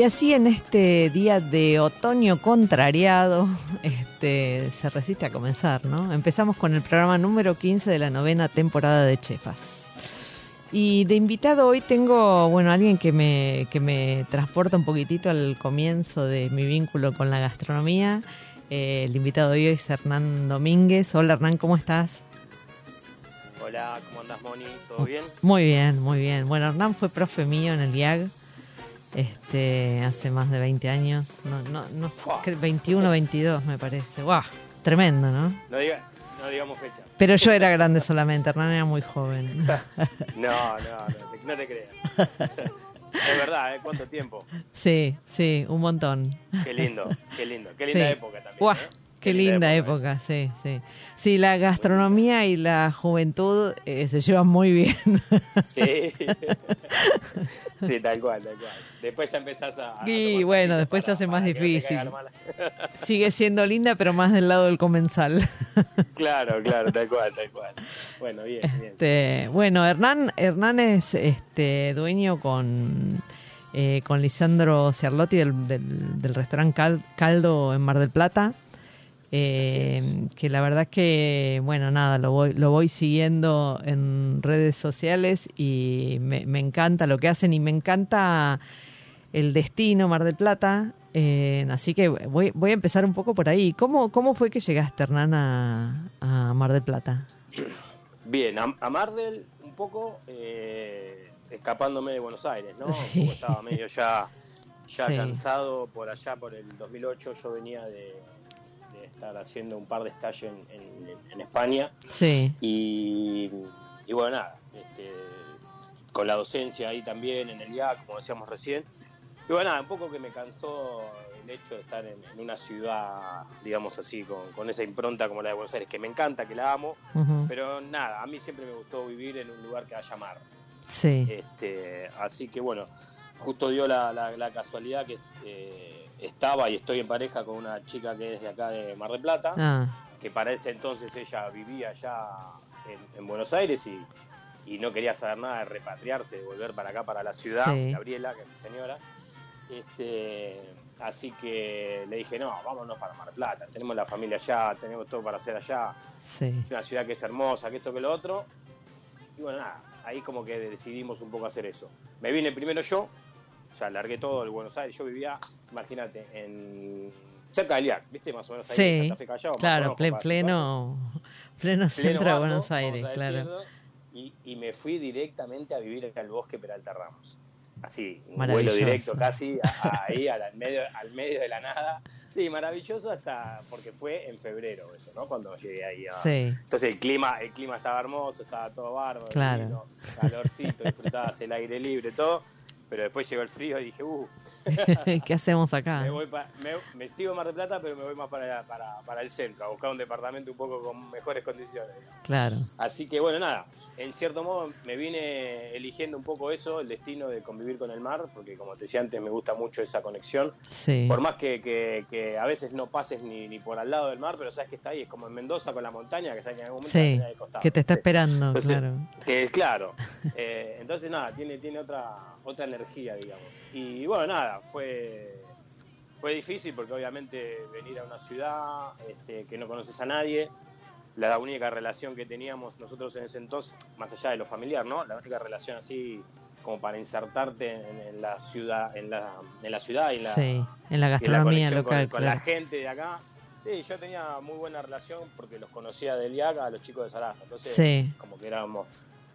Y así en este día de otoño contrariado, este, se resiste a comenzar, ¿no? Empezamos con el programa número 15 de la novena temporada de Chefas. Y de invitado hoy tengo, bueno, alguien que me, que me transporta un poquitito al comienzo de mi vínculo con la gastronomía. Eh, el invitado de hoy es Hernán Domínguez. Hola Hernán, ¿cómo estás? Hola, ¿cómo andás, Moni? ¿Todo bien? Muy bien, muy bien. Bueno, Hernán fue profe mío en el IAG este, hace más de 20 años. No, no, no sé, Buah. que 21, 22 me parece. ¡Guau! Tremendo, ¿no? No, diga, no digamos fecha. Pero yo era grande solamente, Hernán era muy joven. No, no, no, te, no te creas. Es verdad, ¿eh? ¿Cuánto tiempo? Sí, sí, un montón. Qué lindo, qué lindo. Qué linda Sí. época también. ¡Guau! ¿eh? Qué linda época, sí, sí. Sí, la gastronomía y la juventud eh, se llevan muy bien. Sí. sí, tal cual, tal cual. Después ya empezás a. Y bueno, después se hace más difícil. Sigue siendo linda, pero más del lado del comensal. Claro, claro, tal cual, tal cual. Bueno, bien, bien. Este, bueno, Hernán, Hernán es este dueño con, eh, con Lisandro Ciarlotti del, del, del restaurante Cal- Caldo en Mar del Plata. Eh, que la verdad que, bueno, nada, lo voy, lo voy siguiendo en redes sociales y me, me encanta lo que hacen y me encanta el destino Mar del Plata. Eh, así que voy, voy a empezar un poco por ahí. ¿Cómo, cómo fue que llegaste, Hernán, a, a Mar del Plata? Bien, a, a Mardel un poco eh, escapándome de Buenos Aires, ¿no? Sí. Estaba medio ya, ya Sí. cansado por allá, por el 2008 yo venía de estar haciendo un par de estalles en, en- en España Sí. y, y bueno, nada, este, con la docencia ahí también en el IAC, como decíamos recién. Y bueno, nada, un poco que me cansó el hecho de estar en, en una ciudad, digamos así, con, con esa impronta como la de Buenos Aires, que me encanta, que la amo, pero nada, a mí siempre me gustó vivir en un lugar que haya mar. Sí. Este, así que bueno, justo dio la, la- la casualidad que eh, estaba y estoy en pareja con una chica que es de acá de Mar del Plata, Ah, que para ese entonces ella vivía ya en, en Buenos Aires y, y no quería saber nada de repatriarse, de volver para acá, para la ciudad, Sí. Gabriela, que es mi señora. Este, así que le dije, no, vámonos para Mar del Plata, tenemos la familia allá, tenemos todo para hacer allá, sí. es una ciudad que es hermosa, que esto, que lo otro. Y bueno, nada, ahí como que decidimos un poco hacer eso. Me vine primero yo, o sea, largué todo el Buenos Aires. Yo vivía, imagínate, en cerca del IAC, ¿viste? Más o menos ahí Sí, en Santa Fe Callao. Claro, conozco, ple- más, pleno, pleno Pleno centro de Buenos Aires, claro. decirlo, Y, y me fui directamente a vivir al bosque Peralta Ramos. Así, un vuelo directo casi, a- ahí al, al medio, al medio de la nada. Sí, maravilloso hasta porque fue en febrero eso, ¿no? Cuando llegué ahí a, Sí, entonces el clima, el clima estaba hermoso, estaba todo bárbaro, Claro. calorcito, disfrutabas el aire libre, todo, pero después llegó el frío y dije, uh, ¿qué hacemos acá? me, voy pa- me, me sigo en Mar del Plata, pero me voy más para, para, para el centro, a buscar un departamento un poco con mejores condiciones. Claro, Así que bueno, nada, en cierto modo me vine eligiendo un poco eso, el destino de convivir con el mar, porque como te decía antes, me gusta mucho esa conexión. sí, Por más que, que- que a veces no pases ni, ni por al lado del mar, pero sabes que está ahí, es como en Mendoza con la montaña, que sabes que en algún momento a sí, de costado. que te está esperando, Entonces, claro. Que claro. Eh, entonces nada, tiene, tiene otra, otra energía, digamos. Y bueno, nada, fue, fue difícil porque obviamente venir a una ciudad este, que no conoces a nadie, la única relación que teníamos nosotros en ese entonces, más allá de lo familiar, ¿no? La única relación así como para insertarte en, en la ciudad, en la, en la ciudad y en la, sí, en la y en la gastronomía local. con, con la gente de acá. Sí, yo tenía muy buena relación porque los conocía del IAC a los chicos de Sarasa. Entonces, Sí. como que éramos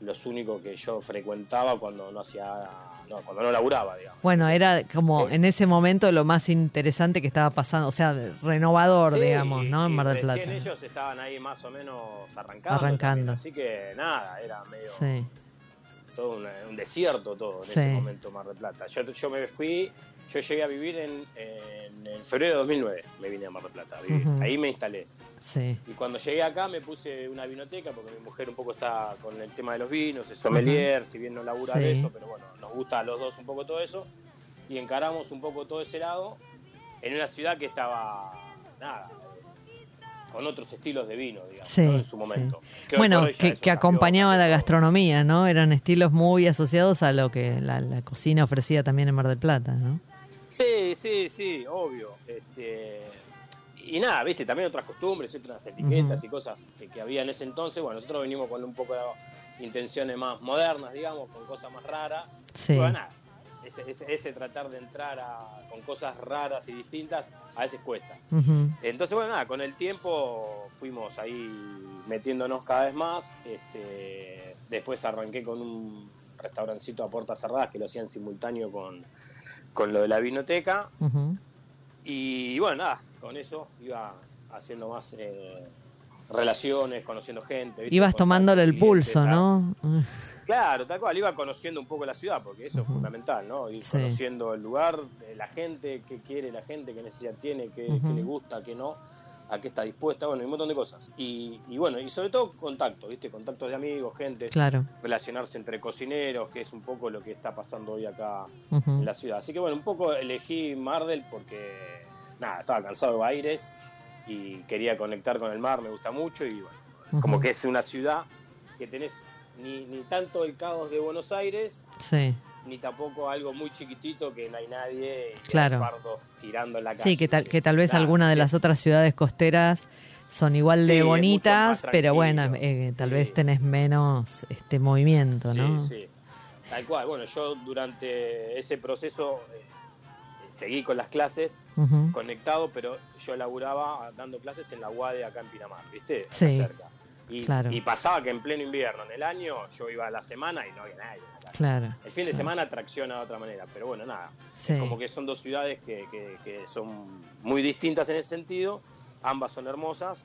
los únicos que yo frecuentaba cuando no hacía, no, cuando no laburaba, digamos. Bueno, era como Sí. en ese momento lo más interesante que estaba pasando, o sea, renovador, Sí, digamos, ¿no? En Mar del Plata. ellos estaban ahí más o menos arrancando. Arrancando. también, así que nada, era medio Sí, todo un, un desierto todo en Sí. ese momento Mar del Plata. Yo, yo me fui, yo llegué a vivir en, en, en febrero de 2009, me vine a Mar del Plata. a vivir. Ujú. Ahí me instalé. Sí, Y cuando llegué acá me puse una vinoteca porque mi mujer un poco está con el tema de los vinos, es sommelier, si bien no labura Sí. de eso, pero bueno, nos gusta a los dos un poco todo eso. Y encaramos un poco todo ese lado en una ciudad que estaba, nada, con otros estilos de vino, digamos, Sí, ¿no? en su momento. Bueno, que, acompañaba la gastronomía, ¿no? Eran estilos muy asociados a lo que la, la cocina ofrecía también en Mar del Plata, ¿no? Sí, sí, sí, obvio. Este, y nada, viste, también otras costumbres, otras etiquetas y cosas que, que había en ese entonces. Bueno, nosotros venimos con un poco de intenciones más modernas, digamos, con cosas más raras. Sí, Bueno, nada, ese, ese- ese tratar de entrar a- con cosas raras y distintas a veces cuesta. Entonces, bueno, nada, con el tiempo fuimos ahí metiéndonos cada vez más. Este, después arranqué con un restaurancito a puertas cerradas que lo hacían simultáneo con, con lo de la vinoteca. Y bueno, nada, con eso iba haciendo más eh, relaciones, conociendo gente. ¿viste? Ibas tomándole el pulso, ya. ¿no? Claro, tal cual, iba conociendo un poco la ciudad, porque eso es fundamental, ¿no? Ir Sí. conociendo el lugar, la gente, qué quiere la gente, qué necesidad tiene, qué, qué le gusta, qué no, a qué está dispuesta, bueno, y un montón de cosas. Y, y bueno, y sobre todo contacto, ¿viste? Contactos de amigos, gente, Claro. relacionarse entre cocineros, que es un poco lo que está pasando hoy acá en la ciudad. Así que bueno, un poco elegí Mardel porque, nada, estaba cansado de Baires y quería conectar con el mar, me gusta mucho y bueno, como que es una ciudad que tenés ni, ni tanto el caos de Buenos Aires, Sí. ni tampoco algo muy chiquitito que no hay nadie y Claro. hay fardos girando en la calle. Sí, que tal, que tal vez alguna de sí. las otras ciudades costeras son igual Sí, de bonitas, pero bueno, eh, tal sí. vez tenés menos este movimiento, Sí, ¿no? sí. Tal cual. Bueno, yo durante ese proceso eh, seguí con las clases conectado, pero yo laburaba dando clases en la UADE acá en Pinamar, ¿viste? Sí, cerca. Y, claro. y pasaba que en pleno invierno, en el año, yo iba a la semana y no había nadie. en la calle. Claro. El fin de claro. semana tracciona de otra manera, pero bueno, nada. Sí. Como que son dos ciudades que, que- que son muy distintas en ese sentido, ambas son hermosas,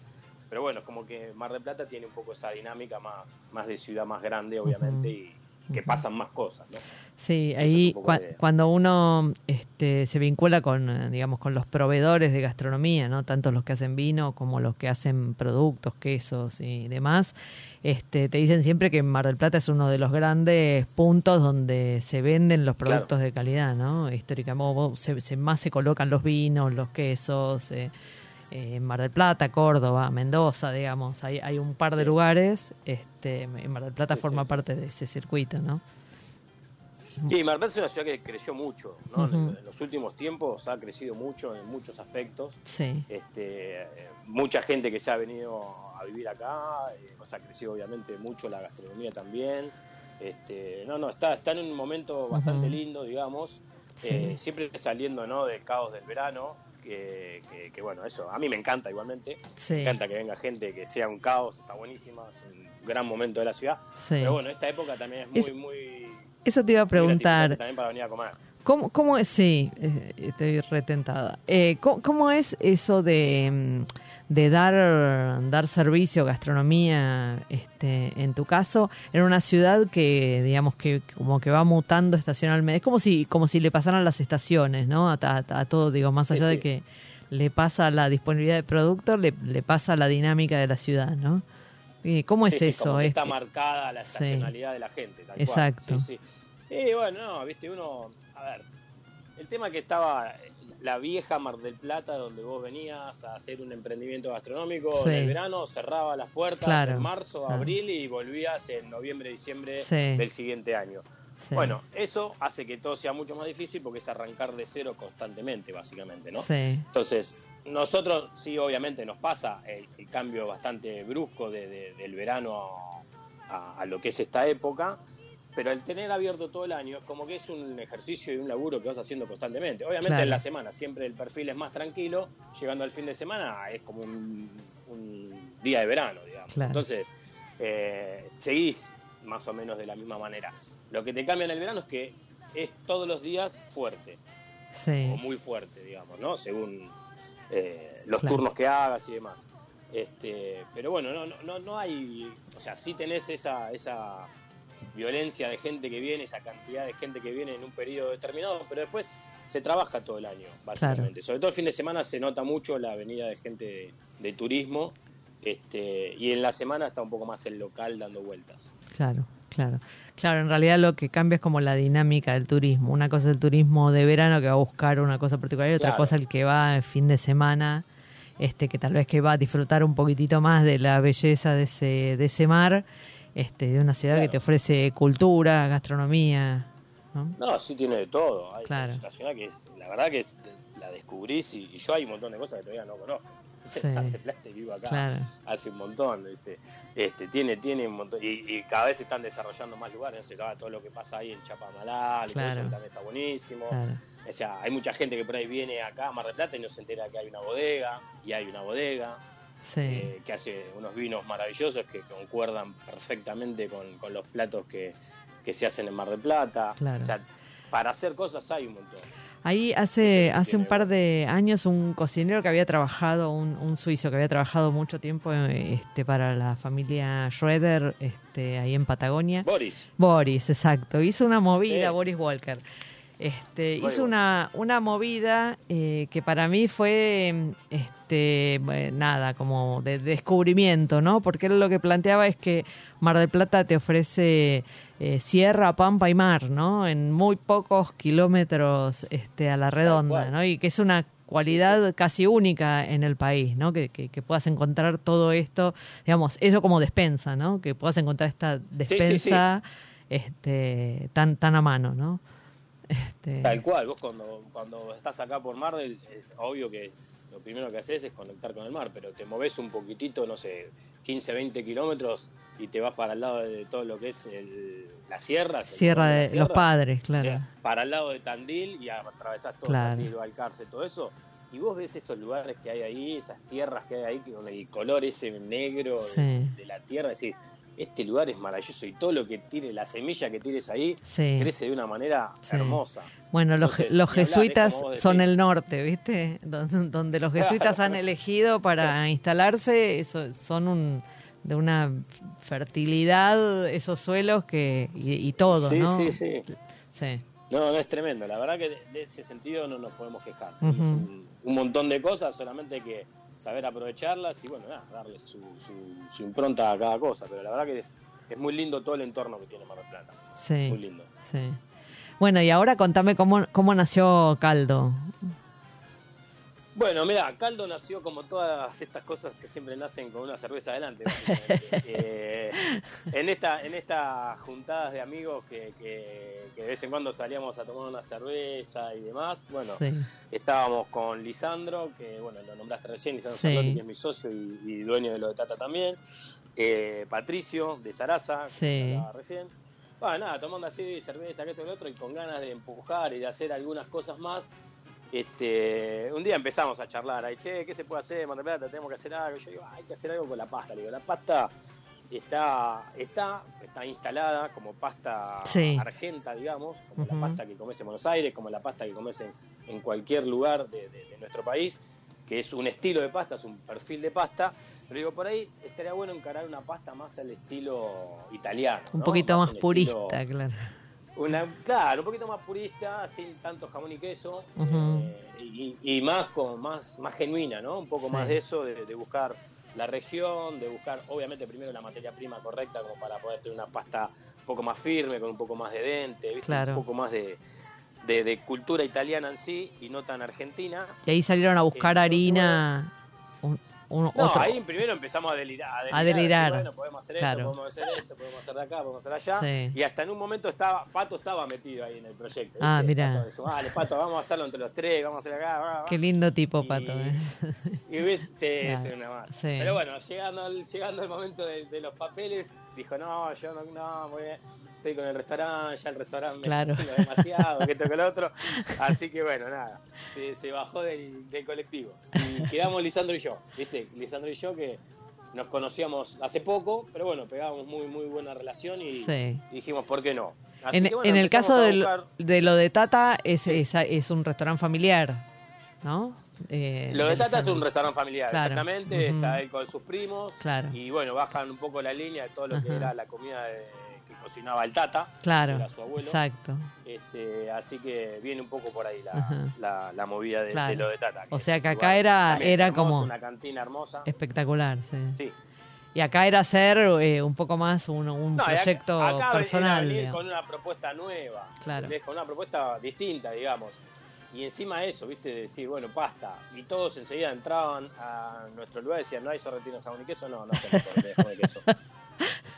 pero bueno, como que Mar del Plata tiene un poco esa dinámica más, más de ciudad más grande, obviamente, y que pasan más cosas, ¿no? Sí, es ahí un idea. cuando uno este, se vincula con, eh, digamos, con los proveedores de gastronomía, ¿no? Tanto los que hacen vino como los que hacen productos, quesos y demás, este, te dicen siempre que Mar del Plata es uno de los grandes puntos donde se venden los Claro. productos de calidad, ¿no? Históricamente se, se- más se colocan los vinos, los quesos, eh, eh, en Mar del Plata, Córdoba, Mendoza, digamos, hay, hay un par de Sí. lugares, este, en Mar del Plata Sí, forma sí, sí. parte de ese circuito, ¿no? Y Mar del Plata es una ciudad que creció mucho, ¿no? En- los últimos tiempos ha crecido mucho en muchos aspectos. Sí. Este, mucha gente que se ha venido a vivir acá, eh, o sea, ha crecido obviamente mucho la gastronomía también. Este, no, no, está, está en un momento bastante lindo, digamos. Sí. Eh, siempre saliendo ¿no? del caos del verano, que, que- que, bueno, eso a mí me encanta igualmente. Sí. Me encanta que venga gente, que sea un caos, está buenísima, es un gran momento de la ciudad. Sí. Pero bueno, esta época también es muy, Es- muy... Eso te iba a preguntar. También para venir a comer. ¿Cómo, cómo es? Sí, eh, estoy retentada. Eh, ¿cómo, cómo es eso de, mm, de dar, dar servicio, gastronomía, este, en tu caso, en una ciudad que, digamos, que como que va mutando estacionalmente? Es como si, como si le pasaran las estaciones, ¿no? A, a- a todo, digo, más Sí, allá de que le pasa la disponibilidad de productos, le, le pasa la dinámica de la ciudad, ¿no? Eh, ¿Cómo es Sí, eso? como que está marcada la estacionalidad de la gente. tal cual. Exacto. Sí, sí. Y bueno, no, viste, uno. A ver, el tema que estaba la vieja Mar del Plata, donde vos venías a hacer un emprendimiento gastronómico Sí. en el verano, cerraba las puertas Claro. en marzo, Ah. abril y volvías en noviembre, diciembre Sí. del siguiente año. sí, Bueno, eso hace que todo sea mucho más difícil porque es arrancar de cero constantemente, básicamente, ¿no? sí, Entonces, nosotros sí, obviamente nos pasa el, el cambio bastante brusco de- de- del verano a, a lo que es esta época, pero el tener abierto todo el año es como que es un ejercicio y un laburo que vas haciendo constantemente. Obviamente Claro. en la semana siempre el perfil es más tranquilo, llegando al fin de semana es como un, un día de verano, digamos. Claro. Entonces, eh, seguís más o menos de la misma manera. Lo que te cambia en el verano es que es todos los días fuerte o Sí, muy fuerte, digamos, ¿no? Según eh, los Claro. turnos que hagas y demás. Este, pero bueno, no, no, no, no hay, o sea, sí tenés esa, esa violencia de gente que viene, esa cantidad de gente que viene en un periodo determinado, pero después se trabaja todo el año, básicamente. Sobre todo el fin de semana se nota mucho la venida de gente de, de turismo, este, y en la semana está un poco más el local dando vueltas. claro, claro. Claro, en realidad lo que cambia es como la dinámica del turismo. Una cosa es el turismo de verano que va a buscar una cosa particular y otra Claro. cosa el que va el fin de semana, este que tal vez que va a disfrutar un poquitito más de la belleza de ese, de ese mar, este, de una ciudad que te ofrece cultura, gastronomía, ¿no? No, sí tiene de todo. Hay Claro. una ciudad que es, la verdad que es- la descubrís y, y yo hay un montón de cosas que todavía no conozco. Sí. Vivo acá Claro, hace un montón, ¿viste? Este, tiene, tiene un montón, y, y cada vez se están desarrollando más lugares, no sé, todo lo que pasa ahí en Chapamalal, Claro. también está buenísimo. O sea, hay mucha gente que por ahí viene acá a Mar del Plata y no se entera que hay una bodega, y hay una bodega, Sí, eh, que hace unos vinos maravillosos que concuerdan perfectamente con, con los platos que, que se hacen en Mar del Plata. Claro. O sea, para hacer cosas hay un montón. Ahí hace, hace un par de años un cocinero que había trabajado, un, un suizo que había trabajado mucho tiempo eh, este, para la familia Schroeder este, ahí en Patagonia. Boris, Boris, exacto. Hizo una movida, Sí. Boris Walker. Este, hizo una, una movida eh, que para mí fue este, bueno, nada, como de descubrimiento, ¿no? Porque él lo que planteaba es que Mar del Plata te ofrece eh, sierra, pampa y mar, ¿no? En muy pocos kilómetros este, a la redonda. ¿no? Y que es una cualidad casi única en el país, ¿no? Que, que, que puedas encontrar todo esto, digamos, eso como despensa, ¿no? Que puedas encontrar esta sí, sí. despensa este, tan, tan a mano, ¿no? Este, tal cual, vos cuando, cuando estás acá por Mar es obvio que lo primero que haces es conectar con el mar, pero te moves un poquitito, no sé, 15, 20 kilómetros y te vas para el lado de todo lo que es el- la sierra. Sierra de sierra. los padres, O claro. sea, para el lado de Tandil y atravesás todo Claro. Tandil, Balcarce, todo eso. Y vos ves esos lugares que hay ahí, esas tierras que hay ahí, con el color ese negro Sí. de, de la tierra. Es decir, este lugar es maravilloso y todo lo que tire, la semilla que tires ahí, Sí. crece de una manera Sí. hermosa. Bueno, los, Entonces, los es jesuitas son el norte, ¿viste? Donde, donde los jesuitas han elegido para instalarse, eso, son un, de una fertilidad esos suelos que y, y todo, sí, ¿no? sí, sí. Sí, No, no es tremendo. La verdad que de, de ese sentido no nos podemos quejar. Un, un montón de cosas, solamente que saber aprovecharlas y bueno, nada, darle su, su, su impronta a cada cosa. Pero la verdad que es, es muy lindo todo el entorno que tiene Mar del Plata. Muy sí, lindo. sí. Bueno, y ahora contame cómo, cómo nació Caldo. Bueno, mira, Caldo nació como todas estas cosas que siempre nacen con una cerveza adelante. Eh, en esta en estas juntadas de amigos que, que- que de vez en cuando salíamos a tomar una cerveza y demás, bueno, Sí, estábamos con Lisandro, que bueno, lo nombraste recién, Lisandro Sí. Que es mi socio y, y dueño de lo de Tata también, eh, Patricio de Sarasa, que Sí. hablaba recién. Bueno, nada, tomando así cerveza, que esto y lo otro, y con ganas de empujar y de hacer algunas cosas más. Este, un día empezamos a charlar, ahí, che, ¿qué se puede hacer? Mar del Plata, tenemos que hacer algo. Yo digo, "Ah, hay que hacer algo con la pasta. Le digo, la pasta está, está, está instalada como pasta Sí. argenta, digamos, como la pasta que comes en Buenos Aires, como la pasta que comes en, en cualquier lugar de, de- de nuestro país, que es un estilo de pasta, es un perfil de pasta. Pero digo, por ahí estaría bueno encarar una pasta más al estilo italiano. un ¿no? poquito más estilo- purista, claro. una, claro, un poquito más purista, sin tanto jamón y queso, y, y más con más, más genuina, ¿no? Un poco Sí. más de eso, de, de buscar la región, de buscar, obviamente, primero la materia prima correcta como para poder tener una pasta un poco más firme, con un poco más de dente, ¿viste? Claro. un poco más de, de, de cultura italiana en sí y no tan argentina. Y ahí salieron a buscar Eh, harina, un- No, otro. ahí primero empezamos a delirar. A delirar. decir, Bueno, podemos hacer Claro. esto, podemos hacer esto, podemos hacer de acá, podemos hacer allá. Sí. Y hasta en un momento estaba, Pato estaba metido ahí en el proyecto. Ah, ¿viste? Pato dijo, vale, Pato, vamos a hacerlo entre los tres, vamos a hacer acá. va, va". Qué lindo tipo, Y- Pato. ¿eh? Y ves, sí, Claro. sí, una más. Sí. Pero bueno, llegando al, llegando el momento de, de los papeles, dijo, no, yo no, no, muy bien, estoy con el restaurante, ya el restaurante me Claro. haciendo demasiado, que esto que lo otro. Así que bueno, nada, se, se bajó del, del colectivo. Y quedamos Lisandro y yo, ¿viste? Lisandro y yo que nos conocíamos hace poco, pero bueno, pegábamos muy, muy buena relación y, Sí. y dijimos, ¿por qué no? Así En, que, bueno, en el caso del- de lo de Tata, es, es, es un restaurante familiar, ¿no? Eh, Lo de Tata es un restaurante familiar, Claro. exactamente. Está él con sus primos. Claro. Y bueno, bajan un poco la línea de todo lo que era la comida de- cocinaba el Tata. que Claro, era su abuelo. exacto. Este, así que viene un poco por ahí la, la, la movida de, Claro. de lo de Tata. O sea que acá lugar era- era hermoso, como- Una cantina hermosa. Espectacular, sí. Sí. Y acá era hacer eh, un poco más un, un No, y acá- proyecto acá personal. con una propuesta nueva. Claro. Con una propuesta distinta, digamos. Y encima eso, viste, de decir, bueno, pasta. Y todos enseguida entraban a nuestro lugar y decían, ¿no hay sorrentino jamón y queso? No, no jamón y queso.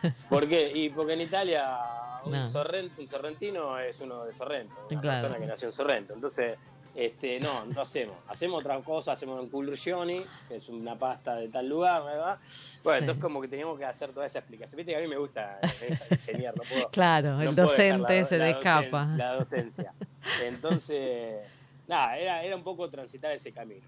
¿Por qué? Y porque en Italia un, No. sorrento, un sorrentino es uno de Sorrento, una Claro. persona que nació en Sorrento. Entonces, este, no, no hacemos. Hacemos otra cosa, hacemos un culurgioni, que es una pasta de tal lugar, ¿verdad? Bueno, Sí. entonces como que teníamos que hacer toda esa explicación. Viste que a mí me gusta eh, enseñar, no puedo... Claro, no el puedo docente la- se la escapa. docencia- La docencia. Entonces, nada, era, era un poco transitar ese camino.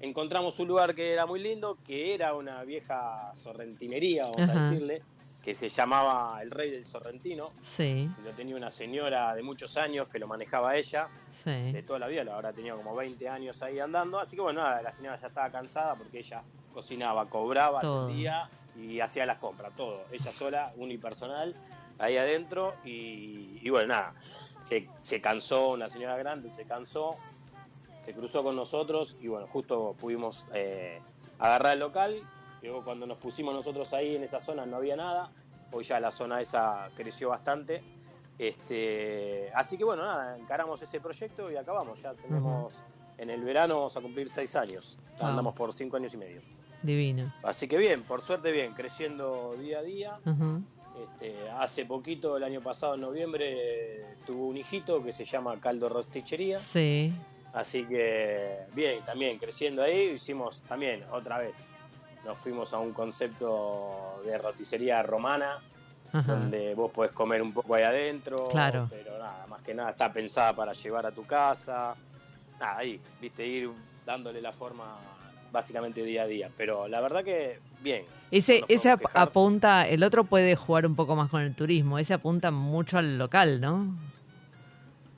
Encontramos un lugar que era muy lindo, que era una vieja sorrentinería, vamos Ajá. a decirle, que se llamaba El Rey del Sorrentino. Sí, Lo tenía una señora de muchos años que lo manejaba ella, de sí. toda la vida, la habrá tenido como 20 años ahí andando. Así que bueno, nada, la señora ya estaba cansada porque ella cocinaba, cobraba, Todo. atendía y hacía las compras, todo. Ella sola, unipersonal, ahí adentro. Y, y bueno, nada, se, se cansó, una señora grande se cansó, se cruzó con nosotros y bueno, justo pudimos eh, agarrar el local. Luego cuando nos pusimos nosotros ahí en esa zona no había nada. Hoy ya la zona esa creció bastante. Este, así que bueno, nada, encaramos ese proyecto y acabamos. Ya tenemos, en el verano vamos a cumplir seis años. Wow. Andamos por cinco años y medio. Divino. Así que bien, por suerte bien, creciendo día a día. Este, hace poquito, el año pasado, en noviembre, tuvo un hijito que se llama Caldo Rostichería. Sí, Así que bien, también creciendo ahí, hicimos también otra vez. Nos fuimos a un concepto de roticería romana, ajá. donde vos podés comer un poco ahí adentro. Claro. Pero nada, más que nada está pensada para llevar a tu casa. Nada, ahí, viste, ir dándole la forma básicamente día a día. Pero la verdad que bien. Ese, No ese podemos ap- quejar. apunta, el otro puede jugar un poco más con el turismo, ese apunta mucho al local, ¿no?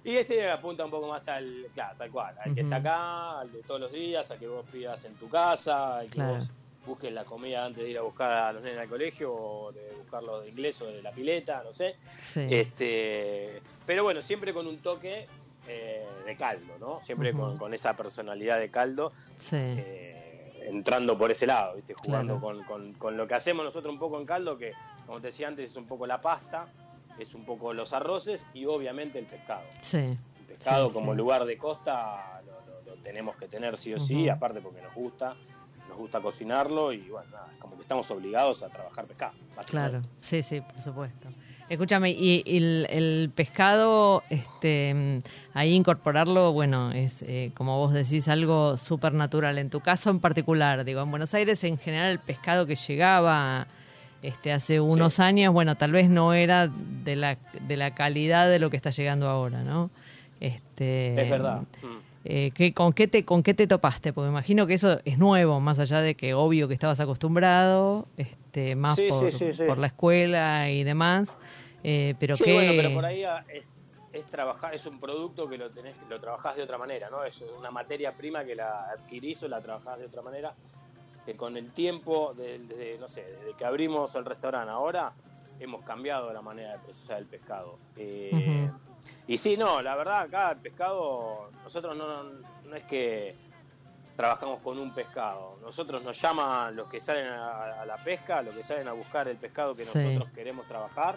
Y ese apunta un poco más al, claro, tal cual, al que está acá, al de todos los días, al que vos pidas en tu casa, al que Claro. vos busques la comida antes de ir a buscar a los nenes al colegio o de buscarlos de inglés o de la pileta, no sé. Sí. Este, pero bueno, siempre con un toque eh, de caldo, ¿no? Siempre con, con esa personalidad de caldo, sí. eh, entrando por ese lado, ¿viste? Jugando Claro. con, con- con lo que hacemos nosotros un poco en caldo, que como te decía antes es un poco la pasta, es un poco los arroces y obviamente el pescado. sí. El pescado Sí, como sí. lugar de costa lo, lo- lo tenemos que tener sí o sí, aparte porque nos gusta, nos gusta cocinarlo y bueno, nada, es como que estamos obligados a trabajar pescado. Claro, sí, sí, por supuesto. Escúchame, y, y el, el pescado, este, ahí incorporarlo, bueno, es eh, como vos decís, algo súper natural. En tu caso en particular, digo, en Buenos Aires en general el pescado que llegaba este, hace unos años, bueno, tal vez no era de la, de la calidad de lo que está llegando ahora, ¿no? Este, Es verdad. Mm. Eh, ¿qué- con, qué te, ¿Con qué te topaste? Porque imagino que eso es nuevo, más allá de que obvio que estabas acostumbrado, este, más Sí, por, sí, sí, sí. por la escuela y demás. eh, pero que bueno, pero por ahí ah, es, es trabajar, es un producto que lo tenés, lo trabajás de otra manera, ¿no? Es una materia prima que la adquirís o la trabajás de otra manera, que con el tiempo, de- desde, no sé, desde que abrimos el restaurante ahora, hemos cambiado la manera de procesar el pescado. Eh. Y sí, no, la verdad acá el pescado, nosotros no, no, no es que trabajamos con un pescado, nosotros nos llaman los que salen a, a la pesca, los que salen a buscar el pescado que Sí. nosotros queremos trabajar,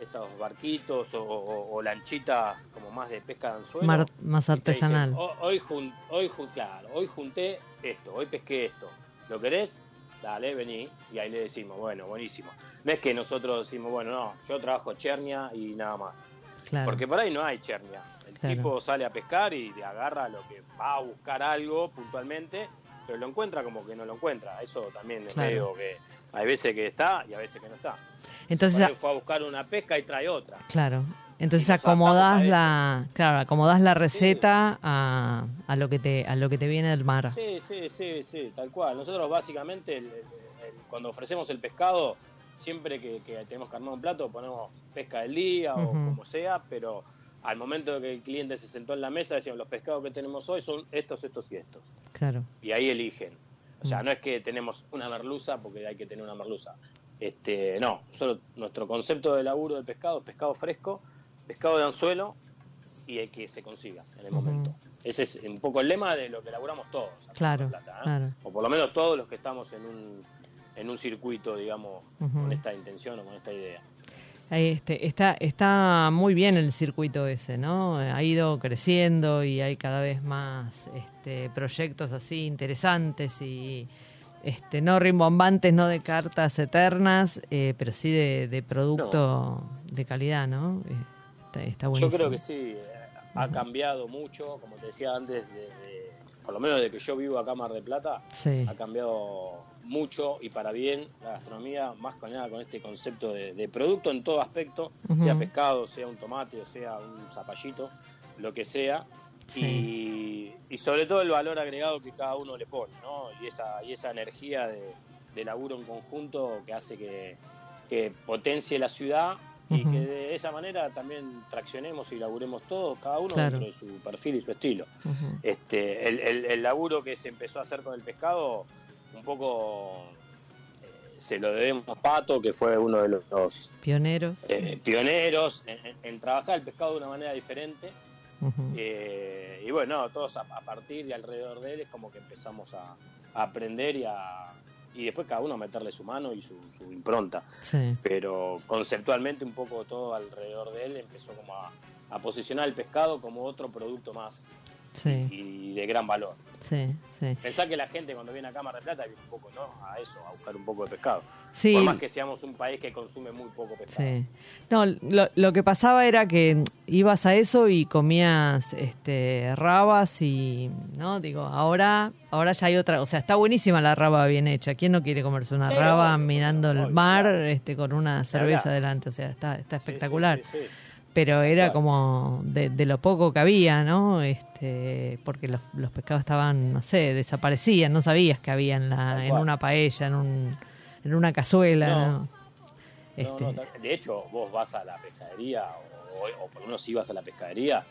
estos barquitos o, o- o lanchitas como más de pesca de anzuelo. mar- más dicen, artesanal. "Ho- hoy, jun- hoy, claro, hoy junté esto, hoy pesqué esto. ¿Lo querés? Dale, vení. Y ahí le decimos, bueno, buenísimo. No es que nosotros decimos, bueno, no, yo trabajo chernia y nada más. Claro. Porque por ahí no hay chernia. El Claro. tipo sale a pescar y te agarra lo que va a buscar algo puntualmente, pero lo encuentra como que no lo encuentra. Eso también es Claro. medio que hay veces que está y a veces que no está. Entonces, Por ahí fue a buscar una pesca y trae otra. claro. Entonces acomodás la, claro, acomodás la receta a, a lo que te a lo que te viene del mar. Sí, sí, sí, sí, tal cual. Nosotros básicamente el- el- el- cuando ofrecemos el pescado, siempre que, que tenemos que armar un plato, ponemos pesca del día o como sea, pero al momento que el cliente se sentó en la mesa, decíamos, los pescados que tenemos hoy son estos, estos y estos. Claro. Y ahí eligen. O sea, Mm. no es que tenemos una merluza porque hay que tener una merluza. Este, no, solo nuestro concepto de laburo de pescado es pescado fresco, pescado de anzuelo y el que se consiga en el momento. Ese es un poco el lema de lo que laburamos todos. Claro, Plata, ¿eh? claro. O por lo menos todos los que estamos en un, en un circuito, digamos, Ujú. con esta intención o con esta idea. Este, está, está muy bien el circuito ese, ¿no? Ha ido creciendo y hay cada vez más este, proyectos así interesantes y este, no rimbombantes, no de cartas eternas, eh, pero sí de, de producto de calidad, ¿no? Está, está Yo buenísimo. creo que sí, eh, ha cambiado mucho, como te decía antes, de, de- por lo menos de que yo vivo acá en Mar del Plata, Sí, ha cambiado mucho y para bien la gastronomía, más con nada con este concepto de, de producto en todo aspecto, sea pescado, sea un tomate, o sea un zapallito, lo que sea. Sí. Y, y sobre todo el valor agregado que cada uno le pone, ¿no? Y esa, y esa energía de, de laburo en conjunto que hace que, que potencie la ciudad y que de esa manera también traccionemos y laburemos todos, cada uno Claro. dentro de su perfil y su estilo. Este, el, el- el laburo que se empezó a hacer con el pescado, un poco eh, se lo debemos a Pato, que fue uno de los, los, pioneros. eh, pioneros en, trabajar el pescado de una manera diferente. Eh, y bueno, todos a, a partir y alrededor de él es como que empezamos a, a aprender y a y después cada uno a meterle su mano y su, su impronta. Sí, Pero conceptualmente un poco todo alrededor de él empezó como a, a posicionar el pescado como otro producto más sí, y de gran valor. sí, sí. Pensá que la gente cuando viene acá a Mar del Plata viene un poco ¿no? a eso, a buscar un poco de pescado. Sí, Por más que seamos un país que consume muy poco pescado. Sí. No, lo, lo que pasaba era que ibas a eso y comías este rabas y no, digo, ahora ahora ya hay otra, o sea, está buenísima la raba bien hecha. ¿Quién no quiere comerse una Sí, raba obvio, mirando el mar este con una cerveza adelante? O sea, está está espectacular. sí, sí. Pero era como de, de lo poco que había, ¿no? Este, porque los, los pescados estaban, no sé, desaparecían, no sabías que había en, la, en una paella, en, un, en una cazuela, No. Este, no, de hecho, vos vas a la pescadería, o, o por lo menos ibas a la pescadería,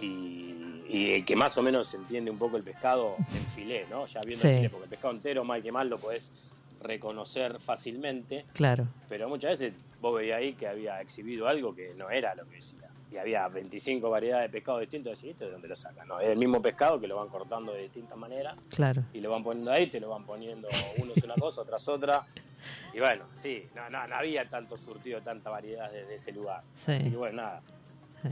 y, y el que más o menos entiende un poco el pescado, el filé, ¿no? Ya viendo Sí. el filé, porque el pescado entero, mal que mal, lo podés reconocer fácilmente, claro, pero muchas veces vos veías ahí que había exhibido algo que no era lo que decía. Y había 25 variedades de pescado distintos, y decís, ¿esto de dónde lo sacan? No, es el mismo pescado que lo van cortando de distintas maneras claro. y lo van poniendo ahí, te lo van poniendo uno es una cosa, tras otra. Y bueno, sí, no, no, no había tanto surtido, tanta variedad desde ese lugar. Sí. Así que bueno, nada.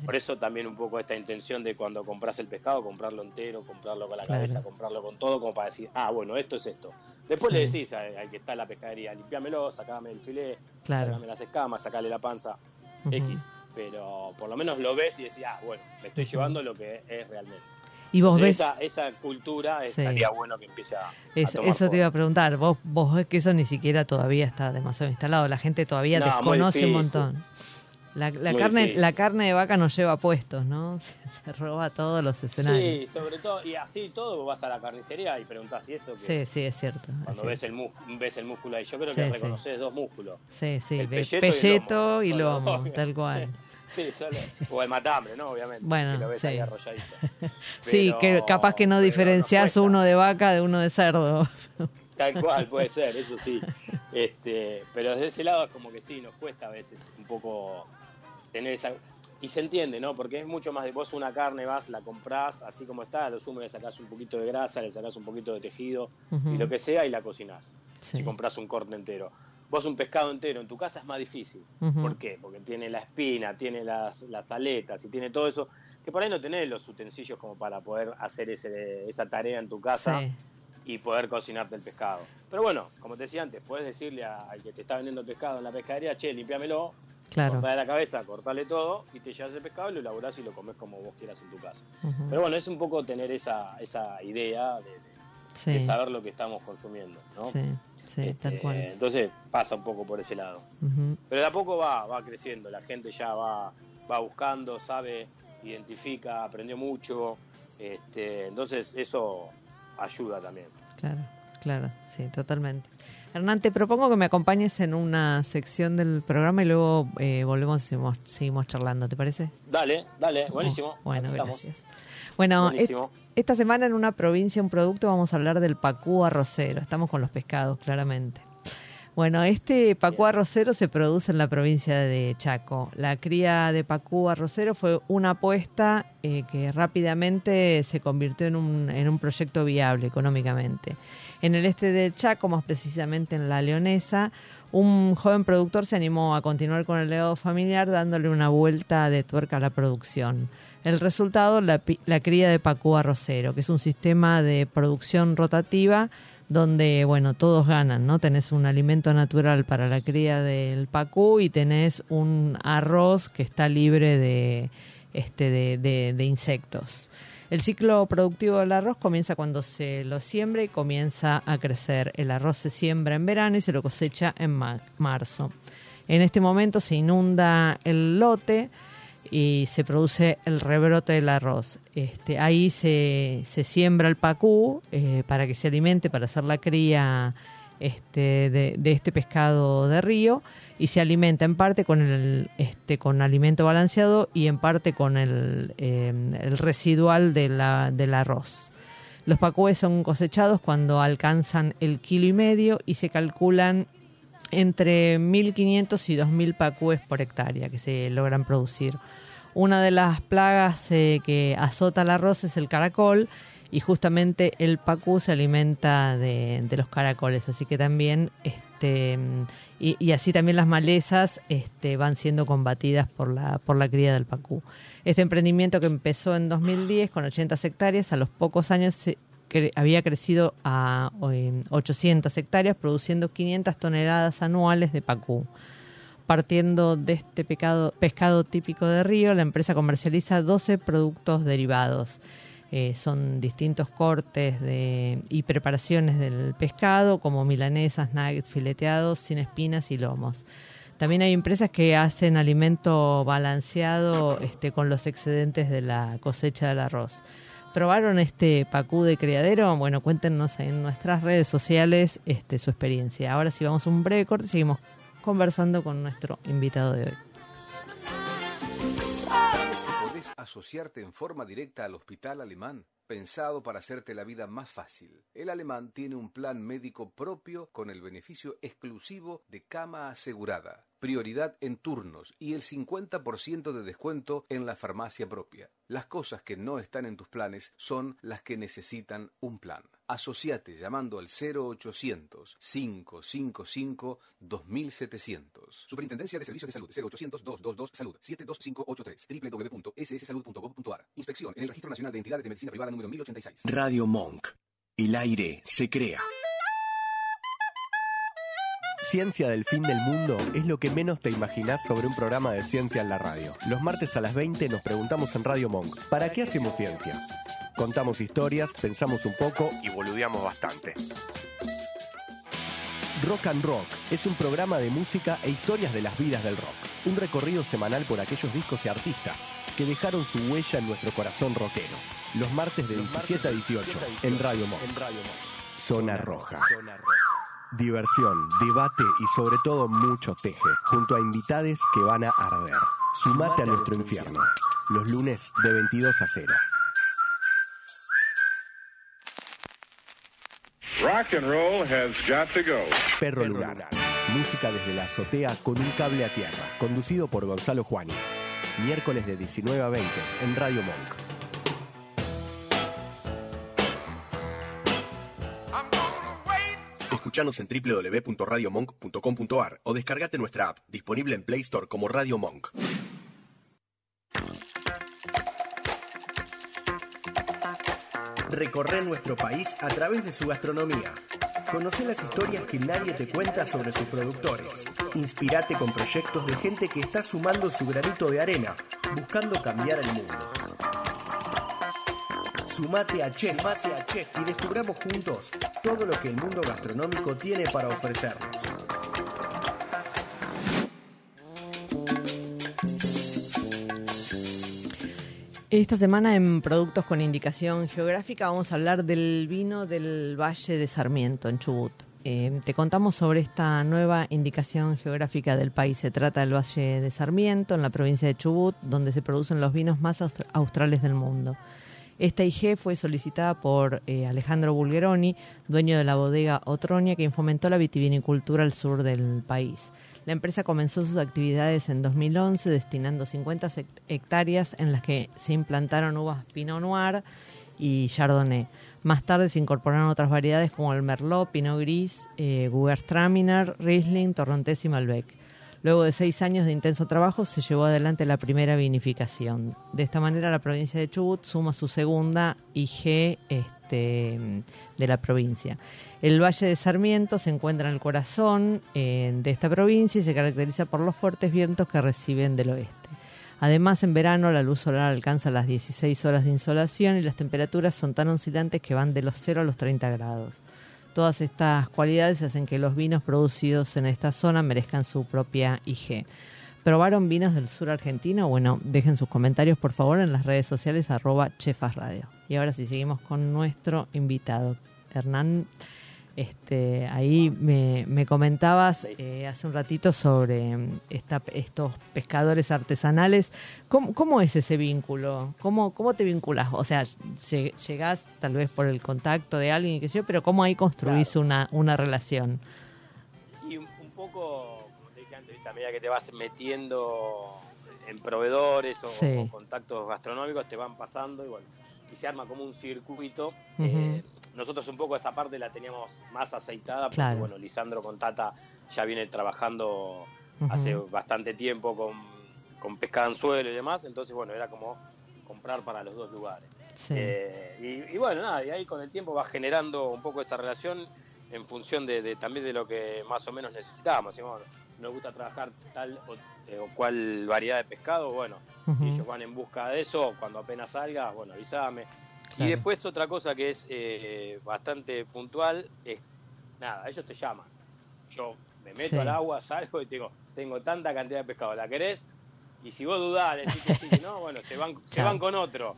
Por eso también un poco esta intención de cuando compras el pescado, comprarlo entero, comprarlo con la Claro. cabeza, comprarlo con todo, como para decir, ah, bueno, esto es esto. Después Sí. le decís al, al que está en la pescadería, limpiámelo, sacame el filé, Claro. sacame las escamas, sacale la panza. X. Pero por lo menos lo ves y decís, ah, bueno, me estoy llevando lo que es realmente. Y vos Entonces, ves, esa, esa cultura Sí. estaría bueno que empiece a, a eso, tomar eso te iba a preguntar, vos, vos ves que eso ni siquiera todavía está demasiado instalado, la gente todavía No, desconoce un montón. La, carne, difícil. la carne de vaca no lleva puestos, ¿no? Se, se roba todos los escenarios. Sí, sobre todo, y así todo, vos vas a la carnicería y preguntás, ¿y eso que Sí, sí, es cierto. es Cuando cierto. ves el, mu- ves el músculo ahí, yo creo Sí, que sí. reconoces dos músculos. Sí, sí, el pelleto y el lomo. lomo, Bueno, tal cual. Sí, solo. O el matambre, ¿no? Obviamente. Bueno, que lo ves sí. ahí arrolladito. Sí, que capaz que no cuesta. uno de vaca de uno de cerdo. Tal cual, puede ser, eso sí. Este, pero desde ese lado es como que sí, nos cuesta a veces un poco tener esa... Y se entiende, ¿no? Porque es mucho más de vos una carne, vas, la comprás así como está, a lo sumo le sacás un poquito de grasa, le sacás un poquito de tejido y lo que sea y la cocinás. Sí. Si compras un corte entero. Vos un pescado entero en tu casa es más difícil. ¿Por qué? Porque tiene la espina, tiene las, las aletas y tiene todo eso, que por ahí no tenés los utensilios como para poder hacer ese, esa tarea en tu casa. Sí, y poder cocinarte el pescado. Pero bueno, como te decía antes, puedes decirle al que te está vendiendo el pescado en la pescadería, che, limpiámelo, Claro. cortale la cabeza, cortale todo y te llevas el pescado y lo elaborás y lo comes como vos quieras en tu casa. Pero bueno, es un poco tener esa, esa idea de, de- Sí, de saber lo que estamos consumiendo, ¿no? sí, sí, Este, tal cual. Entonces pasa un poco por ese lado. Pero de a poco va, va creciendo, la gente ya va, va buscando, sabe, identifica, aprendió mucho, este, entonces eso ayuda también. Claro, claro, sí, totalmente. Hernán, te propongo que me acompañes en una sección del programa y luego eh, volvemos y seguimos, seguimos charlando, ¿te parece? Dale, dale, buenísimo. Oh, bueno, Aquí estamos. gracias. Bueno, Buenísimo. et- esta semana en una provincia, un producto, vamos a hablar del pacú arrocero. Estamos con los pescados, claramente. Bueno, este pacú arrocero se produce en la provincia de Chaco. La cría de pacú arrocero fue una apuesta eh, que rápidamente se convirtió en un, en un proyecto viable económicamente. En el este de Chaco, más precisamente en la Leonesa, un joven productor se animó a continuar con el legado familiar dándole una vuelta de tuerca a la producción. El resultado, la, la cría de pacú arrocero, que es un sistema de producción rotativa donde, bueno, todos ganan, ¿no? Tenés un alimento natural para la cría del pacú y tenés un arroz que está libre de, este, de insectos. El ciclo productivo del arroz comienza cuando se lo siembra y comienza a crecer. El arroz se siembra en verano y se lo cosecha en ma- marzo. En este momento se inunda el lote y se produce el rebrote del arroz. Este, ahí se, se siembra el pacú eh, para que se alimente, para hacer la cría este, de, este pescado de río y se alimenta en parte con el este con alimento balanceado y en parte con el, eh, residual del arroz. Los pacúes son cosechados cuando alcanzan el kilo y medio y se calculan entre 1.500 y 2.000 pacúes por hectárea que se logran producir. Una de las plagas eh, que azota el arroz es el caracol y justamente el pacú se alimenta de, los caracoles, así que también este y, así también las malezas este, van siendo combatidas por la por la cría del pacú. Este emprendimiento que empezó en 2010 con 80 hectáreas, a los pocos años cre- había crecido a eh, 800 hectáreas, produciendo 500 toneladas anuales de pacú. Partiendo de este pecado- pescado típico de río, la empresa comercializa 12 productos derivados. Eh, son distintos cortes de, y preparaciones del pescado, como milanesas, nuggets, fileteados, sin espinas y lomos. También hay empresas que hacen alimento balanceado este, con los excedentes de la cosecha del arroz. ¿Probaron este pacú de criadero? Bueno, cuéntenos en nuestras redes sociales este, su experiencia. Ahora sí vamos a un breve corte y seguimos conversando con nuestro invitado de hoy. Podés asociarte en forma directa al Hospital Alemán, pensado para hacerte la vida más fácil. El Alemán tiene un plan médico propio con el beneficio exclusivo de cama asegurada, prioridad en turnos y el 50% de descuento en la farmacia propia. Las cosas que no están en tus planes son las que necesitan un plan. Asociate llamando al 0800 555 2700. Superintendencia de Servicios de Salud 0800 222 Salud 72583 www.sssalud.gov.ar. Inspección en el Registro Nacional de Entidades de Medicina Privada número 1086. Radio Monk. El aire se crea. Ciencia del fin del mundo es lo que menos te imaginás sobre un programa de ciencia en la radio. Los martes a las 20 nos preguntamos en Radio Monk, ¿para qué hacemos ciencia? Contamos historias, pensamos un poco y boludeamos bastante. Rock and Rock es un programa de música e historias de las vidas del rock. Un recorrido semanal por aquellos discos y artistas que dejaron su huella en nuestro corazón rockero. Los martes de 17 a 18 en Radio Monk. Zona Roja. Diversión, debate y sobre todo mucho teje, junto a invitades que van a arder. Sumate a nuestro infierno, los lunes de 22 a 0. Rock and roll has got to go. Perro Lunar. Música desde la azotea con un cable a tierra, conducido por Gonzalo Juani. Miércoles de 19 a 20 en Radio Monk. Escuchanos en www.radiomonk.com.ar o descargate nuestra app, disponible en Play Store como Radio Monk. Recorre nuestro país a través de su gastronomía. Conoce las historias que nadie te cuenta sobre sus productores. Inspirate con proyectos de gente que está sumando su granito de arena, buscando cambiar el mundo. Sumate a Chef, a Chef y descubramos juntos todo lo que el mundo gastronómico tiene para ofrecernos. Esta semana en Productos con Indicación Geográfica vamos a hablar del vino del Valle de Sarmiento, en Chubut. Eh, te contamos sobre esta nueva indicación geográfica del país. Se trata del Valle de Sarmiento, en la provincia de Chubut, donde se producen los vinos más aust- australes del mundo. Esta IG fue solicitada por eh, Alejandro Bulgeroni, dueño de la bodega Otronia, quien fomentó la vitivinicultura al sur del país. La empresa comenzó sus actividades en 2011 destinando 50 hect- hectáreas en las que se implantaron uvas Pinot Noir y Chardonnay. Más tarde se incorporaron otras variedades como el Merlot, Pinot Gris, eh, Gewürztraminer, Riesling, Torrontés y Malbec. Luego de seis años de intenso trabajo se llevó adelante la primera vinificación. De esta manera la provincia de Chubut suma su segunda IG este, de la provincia. El Valle de Sarmiento se encuentra en el corazón eh, de esta provincia y se caracteriza por los fuertes vientos que reciben del oeste. Además, en verano la luz solar alcanza las 16 horas de insolación y las temperaturas son tan oscilantes que van de los 0 a los 30 grados. Todas estas cualidades hacen que los vinos producidos en esta zona merezcan su propia IG. ¿Probaron vinos del sur argentino? Bueno, dejen sus comentarios por favor en las redes sociales arroba Chefas Radio. Y ahora sí seguimos con nuestro invitado, Hernán. Este, ahí me, me comentabas eh, hace un ratito sobre mm, esta- estos pescadores artesanales. ¿Cómo, cómo es ese vínculo? ¿Cómo, ¿Cómo te vinculas? O sea, lle- llegás tal vez por el contacto de alguien, sé yo, pero ¿cómo ahí construís una, una relación? Y un, un poco, como te dije antes, a medida que te vas metiendo en proveedores o, Sí. o contactos gastronómicos, te van pasando y bueno, y se arma como un circuito. Eh, nosotros un poco esa parte la teníamos más aceitada porque Claro. bueno, Lisandro con Tata ya viene trabajando hace bastante tiempo con, con pescado anzuelo y demás, entonces bueno, era como comprar para los dos lugares. Sí. Eh, y, y bueno, nada, y ahí con el tiempo va generando un poco esa relación en función de, de- también de lo que más o menos necesitábamos. Si, bueno, nos gusta trabajar tal o, eh, o cual variedad de pescado, bueno, si ellos van en busca de eso, cuando apenas salga, bueno, avísame. Claro. Y después otra cosa que es eh, bastante puntual es, nada, ellos te llaman. Yo me meto Sí. al agua, salgo y te digo, tengo tanta cantidad de pescado, ¿la querés? Y si vos dudás, decís que sí, que no, bueno, se van, se Claro. van con otro.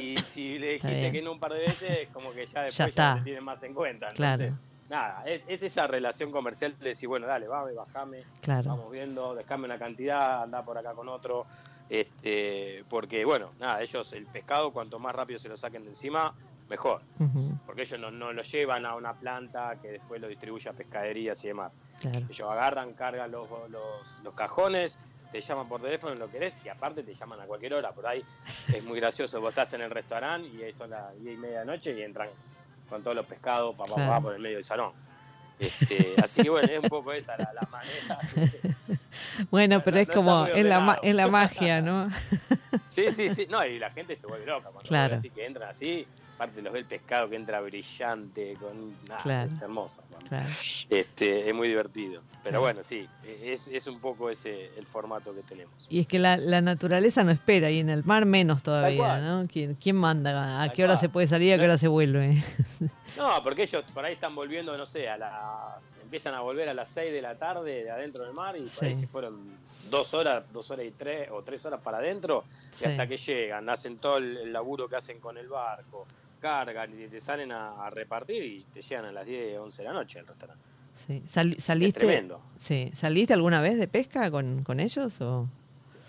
Y si le dijiste que no un par de veces, como que ya después Ya te tienen más en cuenta. Claro. Entonces, nada, es, es esa relación comercial de decir, bueno, dale, vame, bajame, Claro. vamos viendo, dejame una cantidad, anda por acá con otro. Este, porque, bueno, nada, ellos el pescado, cuanto más rápido se lo saquen de encima, mejor. Porque ellos no, no lo llevan a una planta que después lo distribuye a pescaderías y demás. Claro. Ellos agarran, cargan los, los, los cajones, te llaman por teléfono, lo querés, y aparte te llaman a cualquier hora. Por ahí es muy gracioso. Vos estás en el restaurante y ahí son las 10 y media de la noche y entran con todos los pescados papá, Claro. papá, por el medio del salón. Este, así que bueno, es un poco esa la, la manera. Bueno, No, pero no es como, es la, es la magia, ¿no? Sí, sí, sí. No, y la gente se vuelve loca cuando Claro. así que entran así. Aparte los ve el pescado que entra brillante, con nada, Claro. es hermoso. Claro. Este, es muy divertido. Pero bueno, sí, es, es un poco ese el formato que tenemos. Y es que la, la naturaleza no espera, y en el mar menos todavía. ¿no? ¿Quién, quién manda? ¿A Tal qué hora cual. se puede salir? ¿A qué hora se vuelve? No, porque ellos por ahí están volviendo, no sé, a las empiezan a volver a las 6 de la tarde de adentro del mar y por ahí Sí. se fueron dos horas, dos horas y tres o tres horas para adentro Sí. y hasta que llegan, hacen todo el laburo que hacen con el barco, cargan y te salen a, a repartir y te llegan a las 10, 11 de la noche al restaurante. Sí. Sali- Es ¿Saliste, tremendo. sí. ¿Saliste alguna vez de pesca con, con ellos? O?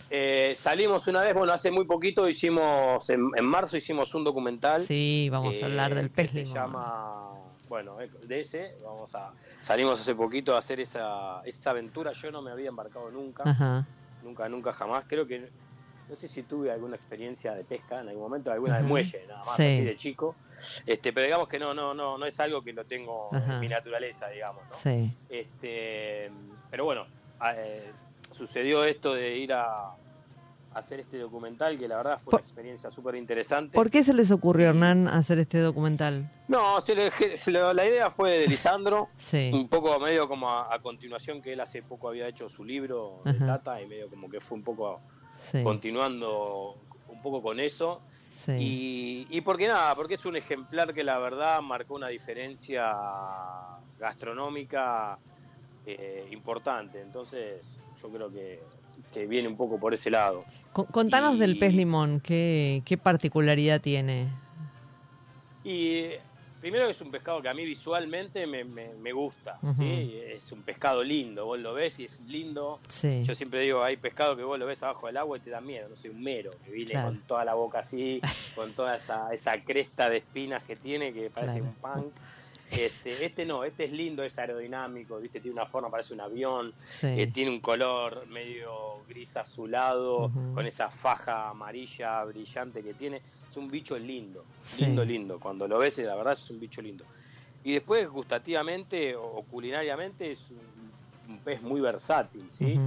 Eh, salimos una vez, bueno, hace muy poquito hicimos, en, en marzo hicimos un documental. Sí, vamos a hablar eh, del que pez Se limón. llama, bueno, de ese, vamos a, salimos hace poquito a hacer esa, esa aventura. Yo no me había embarcado nunca, Ajá. nunca, nunca jamás. Creo que, no sé si tuve alguna experiencia de pesca en algún momento, alguna de muelle, nada más, Sí. así de chico. Este, pero digamos que no, no, no, no es algo que lo tengo en mi naturaleza, digamos, ¿no? Sí. Este, pero bueno, eh, sucedió esto de ir a, hacer este documental, que la verdad fue una experiencia súper interesante. ¿Por qué se les ocurrió, Hernán, hacer este documental? No, se le- se le- la idea fue de Lisandro, Sí. un poco medio como a, a continuación que él hace poco había hecho su libro de. Tata y medio como que fue un poco Sí. continuando un poco con eso. sí. Y, y porque nada, porque es un ejemplar que la verdad marcó una diferencia gastronómica eh, importante. Entonces, yo creo que, que viene un poco por ese lado. Con- Contanos y- del pez limón, ¿qué, qué particularidad tiene? Y primero que es un pescado que a mí visualmente me, me, me gusta. ¿sí? Es un pescado lindo, vos lo ves y es lindo. Sí. Yo siempre digo, hay pescado que vos lo ves abajo del agua y te da miedo, no sé, un mero, que viene Claro. con toda la boca así, con toda esa, esa cresta de espinas que tiene, que parece Claro. un punk. Este, este no, este es lindo, es aerodinámico, ¿viste? tiene una forma, parece un avión, Sí. eh, tiene un color medio gris azulado, con esa faja amarilla brillante que tiene. Es un bicho lindo, Sí. lindo, lindo. Cuando lo ves, la verdad es un bicho lindo. Y después, gustativamente o culinariamente, es un, un pez muy versátil, ¿sí?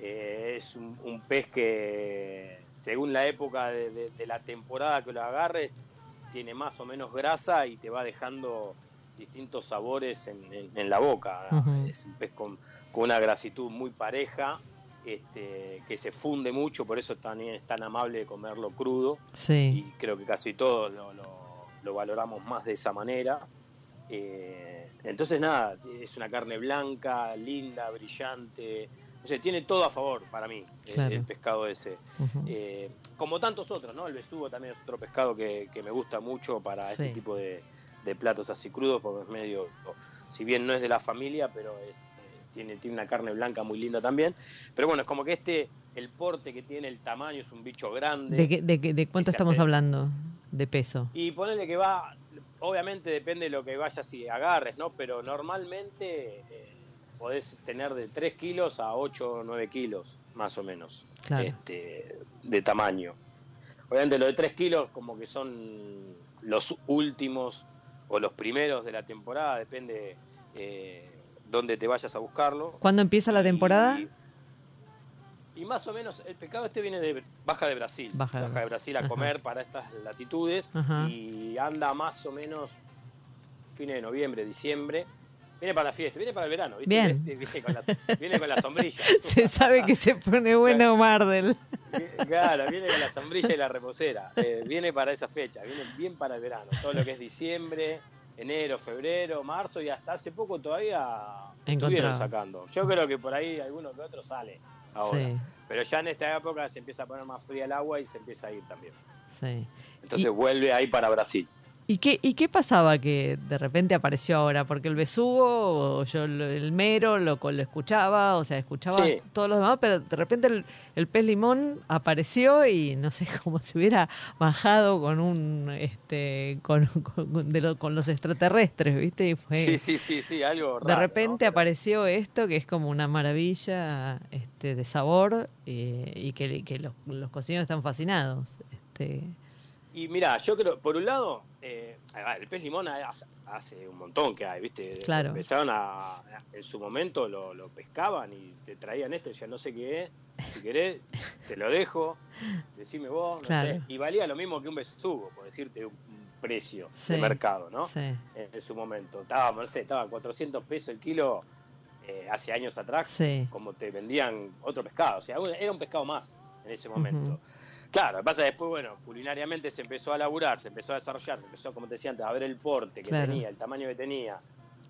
Eh, es un, un pez que, según la época de, de- de la temporada que lo agarres, tiene más o menos grasa y te va dejando distintos sabores en, en- en la boca. Es un pez con, con una grasitud muy pareja, este, que se funde mucho, por eso también es tan amable comerlo crudo Sí. y creo que casi todos lo, lo- lo valoramos más de esa manera. Eh, entonces nada, es una carne blanca, linda, brillante, o sea, tiene todo a favor para mí el- Claro. el, pescado ese. Eh, como tantos otros, ¿no? El besugo también es otro pescado que, que me gusta mucho para Sí. este tipo de, de platos así crudos, porque es medio, si bien no es de la familia, pero es eh, tiene, tiene una carne blanca muy linda también. Pero bueno, es como que este, el porte que tiene, el tamaño, es un bicho grande. ¿De, qué- de, qué- de cuánto estamos hace- hablando de peso? Y ponerle que va, obviamente depende de lo que vayas y agarres, ¿no? Pero normalmente eh, podés tener de 3 kilos a 8 o 9 kilos, más o menos, Claro. este, de tamaño. Obviamente lo de 3 kilos como que son los últimos o los primeros de la temporada, depende eh, dónde te vayas a buscarlo. ¿Cuándo empieza la temporada? Y, y más o menos, el pescado este viene de Baja de Brasil. Baja de- de Brasil a ajá. comer para estas latitudes Ajá. y anda más o menos fines de noviembre, diciembre. Viene para la fiesta, viene para el verano. ¿viste? Bien. Este Viene, con la, viene con la sombrilla. Se sabe que se pone bueno Mardel. Claro, viene con la sombrilla y la reposera. Eh, viene para esa fecha, viene bien para el verano. Todo lo que es diciembre, enero, febrero, marzo y hasta hace poco todavía estuvieron sacando. Yo creo que por ahí alguno que otro sale ahora. Sí, Pero ya en esta época se empieza a poner más fría el agua y se empieza a ir también. sí. Entonces Y- vuelve ahí para Brasil. ¿Y qué, ¿Y qué pasaba que de repente apareció ahora? Porque el besugo, yo el mero lo, lo escuchaba, o sea, escuchaba Sí. todos los demás, pero de repente el, el pez limón apareció y no sé, como si hubiera bajado con un, este, con, con, de lo- con los extraterrestres, ¿viste? Y fue, Sí, sí, sí, sí, algo raro. de repente apareció esto que es como una maravilla este, de sabor eh, y que, que los, los cocineros están fascinados. Este, Y mira, yo creo, por un lado, eh, el pez limón hace, hace un montón que hay, ¿viste? Claro. Empezaron a, en su momento lo, lo pescaban y te traían esto y ya no sé qué es, si querés, te lo dejo, decime vos, no Claro. sé. Y valía lo mismo que un besugo, por decirte un, precio Sí. de mercado, ¿no? sí, En, en su momento. Estaba, no sé, estaba 400 pesos el kilo eh, hace años atrás, sí, como te vendían otro pescado. O sea, era un pescado más en ese momento. Ujú. Claro, lo que pasa es que después, bueno, culinariamente se empezó a laburar, se empezó a desarrollar, se empezó, como te decía antes, a ver el porte que Claro. tenía, el tamaño que tenía,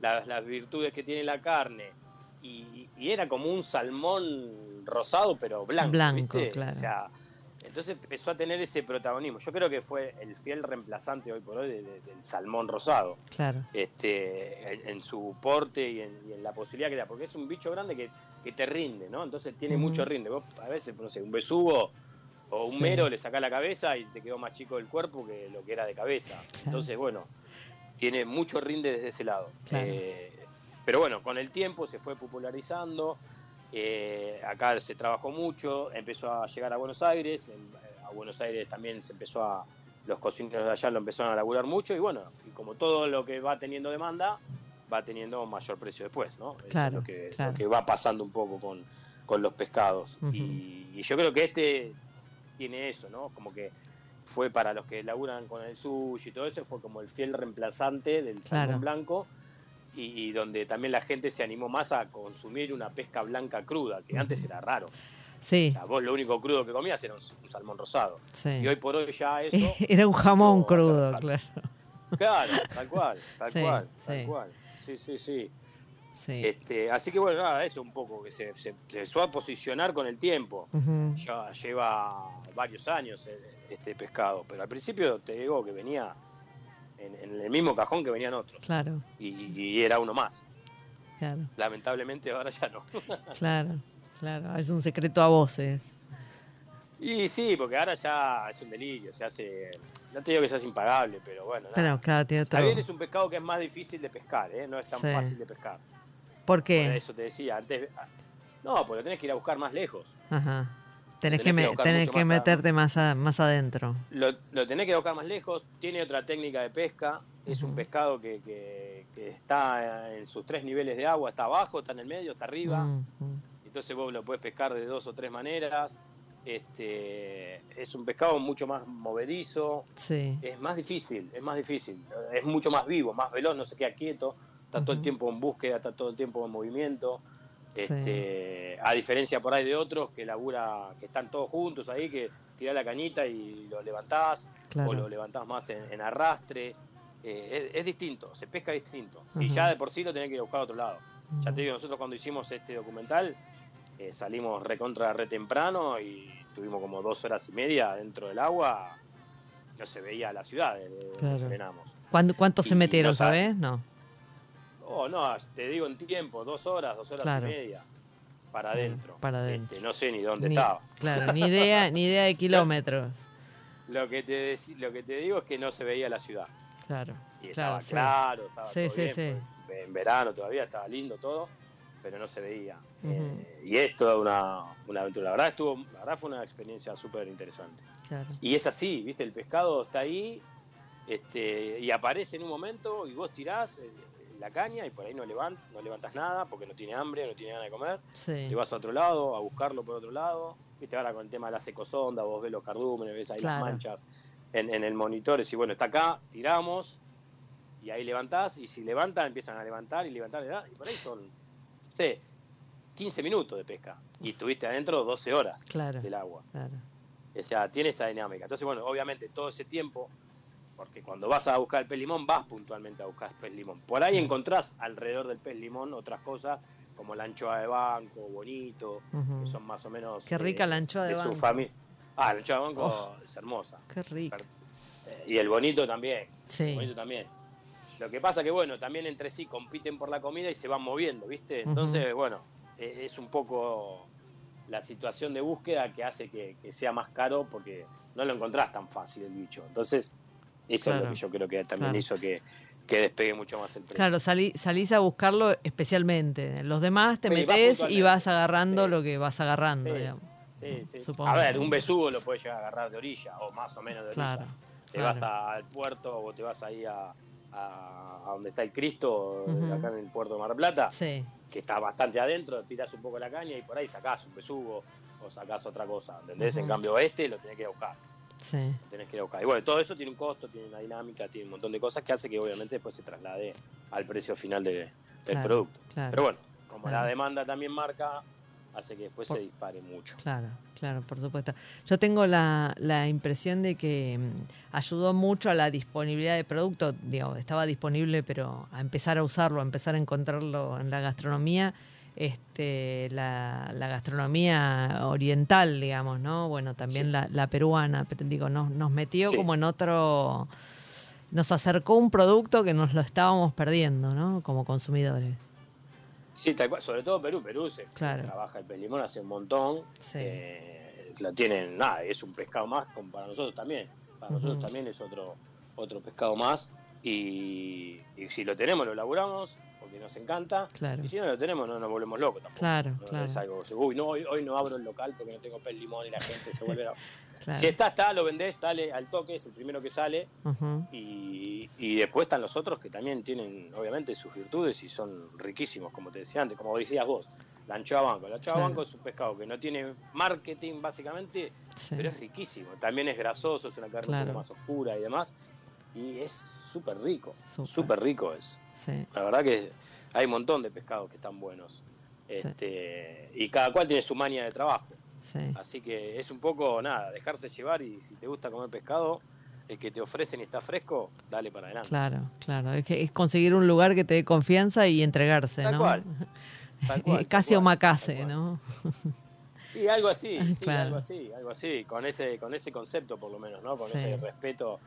las, las virtudes que tiene la carne. Y, y era como un salmón rosado, pero blanco. Blanco, ¿viste? claro. O sea, entonces empezó a tener ese protagonismo. Yo creo que fue el fiel reemplazante hoy por hoy de- de- del salmón rosado claro. este, en, en su porte y en, y en la posibilidad que da, porque es un bicho grande que, que te rinde, ¿no? Entonces tiene mucho rinde. Vos a veces, no sé, un besugo o un Sí. mero le sacás la cabeza y te quedó más chico el cuerpo que lo que era de cabeza. Entonces, bueno, tiene mucho rinde desde ese lado. Claro. Eh, pero bueno, con el tiempo se fue popularizando. eh, acá se trabajó mucho, empezó a llegar a Buenos Aires, en- a Buenos Aires también se empezó a, los cocineros de allá lo empezaron a laburar mucho y bueno, y como todo lo que va teniendo demanda, va teniendo mayor precio después, ¿no? Eso Claro, es lo que, claro. lo que va pasando un poco con, con los pescados. Y yo creo que este tiene eso, ¿no? Como que fue para los que laburan con el sushi y todo eso, fue como el fiel reemplazante del Claro. salmón blanco y, y donde también la gente se animó más a consumir una pesca blanca cruda, que antes era raro. Sí, O sea, vos lo único crudo que comías era un, un salmón rosado. sí. Y hoy por hoy ya eso... Era un jamón no crudo, claro. Claro, tal cual, tal Sí, cual, tal sí. cual. Sí, sí, sí. Sí. Este, así que bueno, nada, eso un poco, que se, se, se empezó a posicionar con el tiempo. Ya lleva varios años eh, este pescado, pero al principio te digo que venía en, en el mismo cajón que venían otros, Claro, y, y era uno más. claro, Lamentablemente ahora ya no. claro, claro. Es un secreto a voces. y sí, porque ahora ya es un delirio, se hace, no te digo que seas impagable, pero bueno, nada. Pero claro, tiene. También es un pescado que es más difícil de pescar, ¿eh? no es tan Sí. fácil de pescar. ¿Por Por qué? eso te decía antes. ah, No, porque lo tenés que ir a buscar más lejos. Ajá. Tenés tenés que, que me- buscar tenés mucho que más a- meterte más, a- más adentro. Lo, lo tenés que ir a buscar más lejos. Tiene otra técnica de pesca. Es un pescado que, que- que está en sus tres niveles de agua. Está abajo, está en el medio, está arriba. Entonces vos lo puedes pescar de dos o tres maneras. Este, es un pescado mucho más movedizo. Sí, Es más difícil, es más difícil. Es mucho más vivo, más veloz, no se queda quieto. Está todo el tiempo en búsqueda, está todo el tiempo en movimiento. Sí. Este, a diferencia por ahí de otros que labura, que están todos juntos ahí, que tirás la cañita y lo levantás, o lo levantás más en, en arrastre. Eh, es, es distinto, se pesca distinto. Y ya de por sí lo tenés que ir a buscar a otro lado. Ya Mm. te digo, nosotros cuando hicimos este documental, eh, salimos recontra re temprano y tuvimos como dos horas y media dentro del agua. No se veía la ciudad donde Claro. frenamos. ¿Cuánto, cuánto se metieron, no sabe- sabes? No. Oh, no, te digo en tiempo, dos horas, dos horas Claro. y media. Para Claro, adentro. para adentro. Este, no sé ni dónde Ni- estaba. Claro, ni idea, ni idea de kilómetros. Lo que, te lo que te digo es que no se veía la ciudad. Claro, Y claro, estaba sí. claro, estaba Sí, todo sí, bien, sí. pues, En verano todavía estaba lindo todo, pero no se veía. Eh, y es toda una, una aventura. La verdad, estuvo, la verdad fue una experiencia súper interesante. Claro. Y es así, ¿viste? El pescado está ahí este, y aparece en un momento y vos tirás eh, la caña y por ahí no, levant, no levantas nada porque no tiene hambre, no tiene ganas de comer. Sí. Te vas a otro lado, a buscarlo por otro lado. Viste, ahora con el tema de las ecosondas, vos ves los cardúmenes, ves ahí Claro. las manchas en, en el monitor. Y bueno, está acá, tiramos, y ahí levantás, y si levantan, empiezan a levantar y levantar, y por ahí son, no sé, 15 minutos de pesca. Y estuviste adentro 12 horas Claro, del agua. claro. O sea, tiene esa dinámica. Entonces, bueno, obviamente todo ese tiempo, porque cuando vas a buscar el pez limón, vas puntualmente a buscar el pez limón. Por ahí encontrás alrededor del pez limón otras cosas, como la anchoa de banco, bonito, que son más o menos... Qué rica la anchoa de banco. familia. Ah, la anchoa de banco Oh. es hermosa. Qué rico. Eh, y el bonito también. El Sí. bonito también. Lo que pasa que, bueno, también entre sí compiten por la comida y se van moviendo, ¿viste? Entonces, bueno, eh, es un poco la situación de búsqueda que hace que, que sea más caro porque no lo encontrás tan fácil el bicho. Entonces, eso es lo que yo creo que también Claro. hizo que, que despegue mucho más el precio. Claro, salí- salís a buscarlo especialmente. Los demás te Sí, vas metés y vas agarrando Sí. lo que vas agarrando, Sí. digamos. Sí, sí. Supongo. A ver, un besugo lo puedes llegar a agarrar de orilla, o más o menos de orilla. Claro. te claro. vas a- al puerto o te vas ahí a, a, a donde está el Cristo, acá en el puerto de Mar Plata, Sí, que está bastante adentro, tiras un poco la caña y por ahí sacás un besugo o sacás otra cosa, ¿entendés? Ujú. En cambio este lo tenés que ir a buscar, sí. tenés que ir a buscar. Y bueno, todo eso tiene un costo, tiene una dinámica, tiene un montón de cosas que hace que obviamente después se traslade al precio final de- del Claro, producto. claro. Pero bueno, como Claro. la demanda también marca, hace que después Por- se dispare mucho. Claro, claro, por supuesto. Yo tengo la, la impresión de que mm, ayudó mucho a la disponibilidad de producto. Digo, estaba disponible, pero a empezar a usarlo, a empezar a encontrarlo en la gastronomía, este, la, la gastronomía oriental, digamos, ¿no? Bueno, también Sí. la, la peruana, pero digo, nos, nos metió Sí. como en otro, nos acercó un producto que nos lo estábamos perdiendo, ¿no? Como consumidores. Sí, tal cual, sobre todo Perú. Perú se, trabaja el pez limón hace un montón. Sí. Eh, lo tienen, nada, es un pescado más como para nosotros también. Para nosotros también es otro otro pescado más. Y, y si lo tenemos, lo laburamos nos encanta. Claro. Y si no lo tenemos, no nos volvemos locos tampoco. Claro, No claro. Es algo, uy, no, hoy, hoy no abro el local porque no tengo pez limón y la gente se vuelve. Claro. Si está, está, lo vendés, sale al toque, es el primero que sale. Y, y después están los otros que también tienen, obviamente, sus virtudes y son riquísimos, como te decía antes, como decías vos. La anchoa banco. La anchoa Claro. banco es un pescado que no tiene marketing básicamente, Sí. pero es riquísimo. También es grasoso, es una carne Claro. un poco más oscura y demás. Y es súper rico, Súper. súper rico es. Sí, La verdad que hay un montón de pescados que están buenos. Sí. Este, y cada cual tiene su maña de trabajo. sí. Así que es un poco, nada, dejarse llevar y si te gusta comer pescado, el que te ofrecen y está fresco, dale para adelante. Claro, claro. Es, que es conseguir un lugar que te dé confianza y entregarse, Tal ¿no? cual, Tal cual, Casi tal cual. ¿no? Y algo así, sí, Claro. algo así, algo así, con ese, con ese concepto por lo menos, ¿no? Con Sí. ese respeto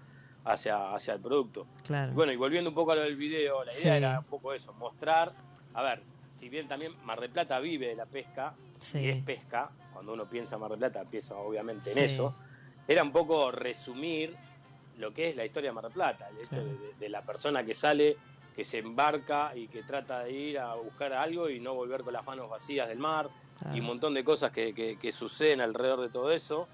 hacia, hacia el producto. Claro. Y bueno, y volviendo un poco a lo del video, la idea Sí. era un poco eso, mostrar, a ver, si bien también Mar del Plata vive de la pesca, Sí. y es pesca, cuando uno piensa en Mar del Plata, piensa obviamente en Sí. eso, era un poco resumir lo que es la historia de Mar del Plata, el hecho de, de- de la persona que sale, que se embarca y que trata de ir a buscar algo y no volver con las manos vacías del mar, claro. y un montón de cosas que, que- que suceden alrededor de todo eso,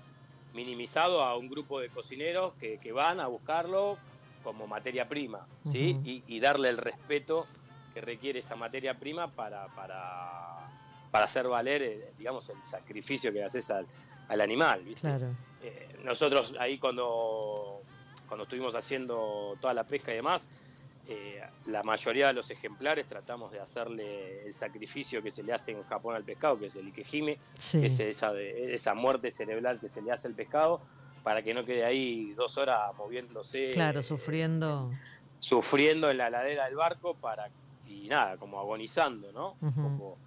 minimizado a un grupo de cocineros que, que van a buscarlo como materia prima, ¿sí? Y, y darle el respeto que requiere esa materia prima para, para, para hacer valer, eh, digamos, el sacrificio que haces al, al animal, ¿viste? Claro. Eh, nosotros ahí cuando, cuando estuvimos haciendo toda la pesca y demás, eh, la mayoría de los ejemplares tratamos de hacerle el sacrificio que se le hace en Japón al pescado, que es el ikejime, Sí. que es esa, de- esa muerte cerebral que se le hace al pescado, para que no quede ahí dos horas moviéndose, Claro, eh, sufriendo. sufriendo en la ladera del barco para y nada, como agonizando, ¿no? Ujú. poco,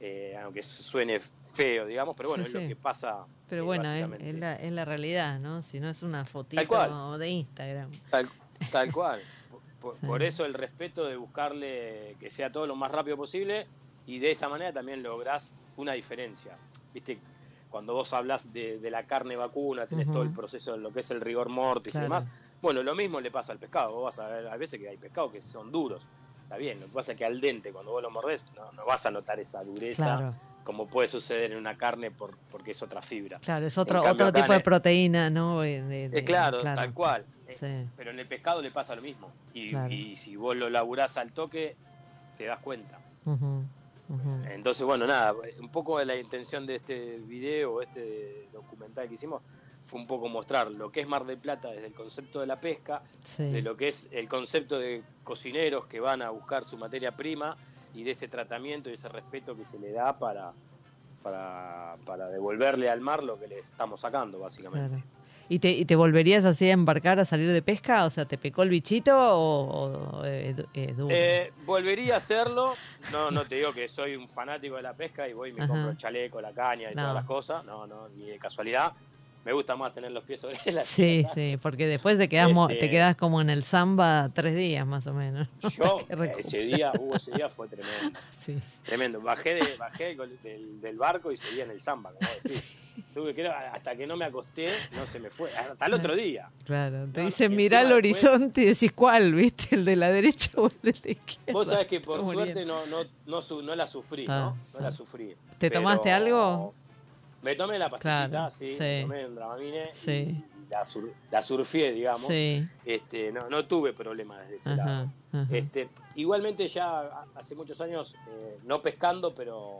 eh, aunque suene feo, digamos, pero bueno, Sí, es lo que pasa. Pero eh, bueno, es, la, es la realidad, ¿no? Si no es una fotito de Instagram. Tal, tal cual. Por, eso el respeto de buscarle que sea todo lo más rápido posible y de esa manera también lográs una diferencia. Viste, cuando vos hablas de, de la carne vacuna, tenés todo el proceso de lo que es el rigor mortis Claro. y demás. Bueno, lo mismo le pasa al pescado. Vos vas a ver, hay veces que hay pescados que son duros. Está bien, lo que pasa es que al dente, cuando vos lo mordés, no, no vas a notar esa dureza Claro, como puede suceder en una carne por, porque es otra fibra. claro, es otro, cambio, otro tipo de proteína, ¿no? De- de- de- Eh, claro, tal cual. Eh, Pero en el pescado le pasa lo mismo. Y, Claro. y si vos lo laburás al toque, te das cuenta. Entonces, bueno, nada, un poco de la intención de este video, este documental que hicimos, fue un poco mostrar lo que es Mar del Plata desde el concepto de la pesca, Sí, de lo que es el concepto de cocineros que van a buscar su materia prima y de ese tratamiento y ese respeto que se le da para, para, para devolverle al mar lo que le estamos sacando, básicamente. claro. ¿Y te, ¿Y te volverías así a embarcar a salir de pesca? O sea, ¿te picó el bichito o, o, eh, eh, duro? Eh, volvería a hacerlo. No, no te digo que soy un fanático de la pesca y voy y me Ajá. compro el chaleco, la caña y No. todas las cosas. No, no, ni de casualidad. Me gusta más tener los pies sobre la Sí, tierra. sí, porque después te quedas, Este- te quedas como en el samba tres días más o menos. Yo, recu- ese día, hubo ese día fue tremendo. Sí, Tremendo. Bajé, de, bajé del, barco y seguía en el samba, como decís. Tuve que, hasta que no me acosté, no se me fue. Hasta el otro día. claro. Te No, dicen, mirá después- horizonte y decís, ¿cuál? ¿Viste? ¿El de la derecha o el de la izquierda? Vos sabés que por Estoy suerte no, no, no, su- no la sufrí, Ah, ¿no? No la sufrí. ¿Te tomaste algo? Me tomé la pastillita, Claro, sí, sí. tomé un Dramamine Sí. la, sur- la surfié, digamos. Sí, Este, no, no tuve problemas desde ese lado. ajá. Este, igualmente ya ha- hace muchos años, eh, no pescando, pero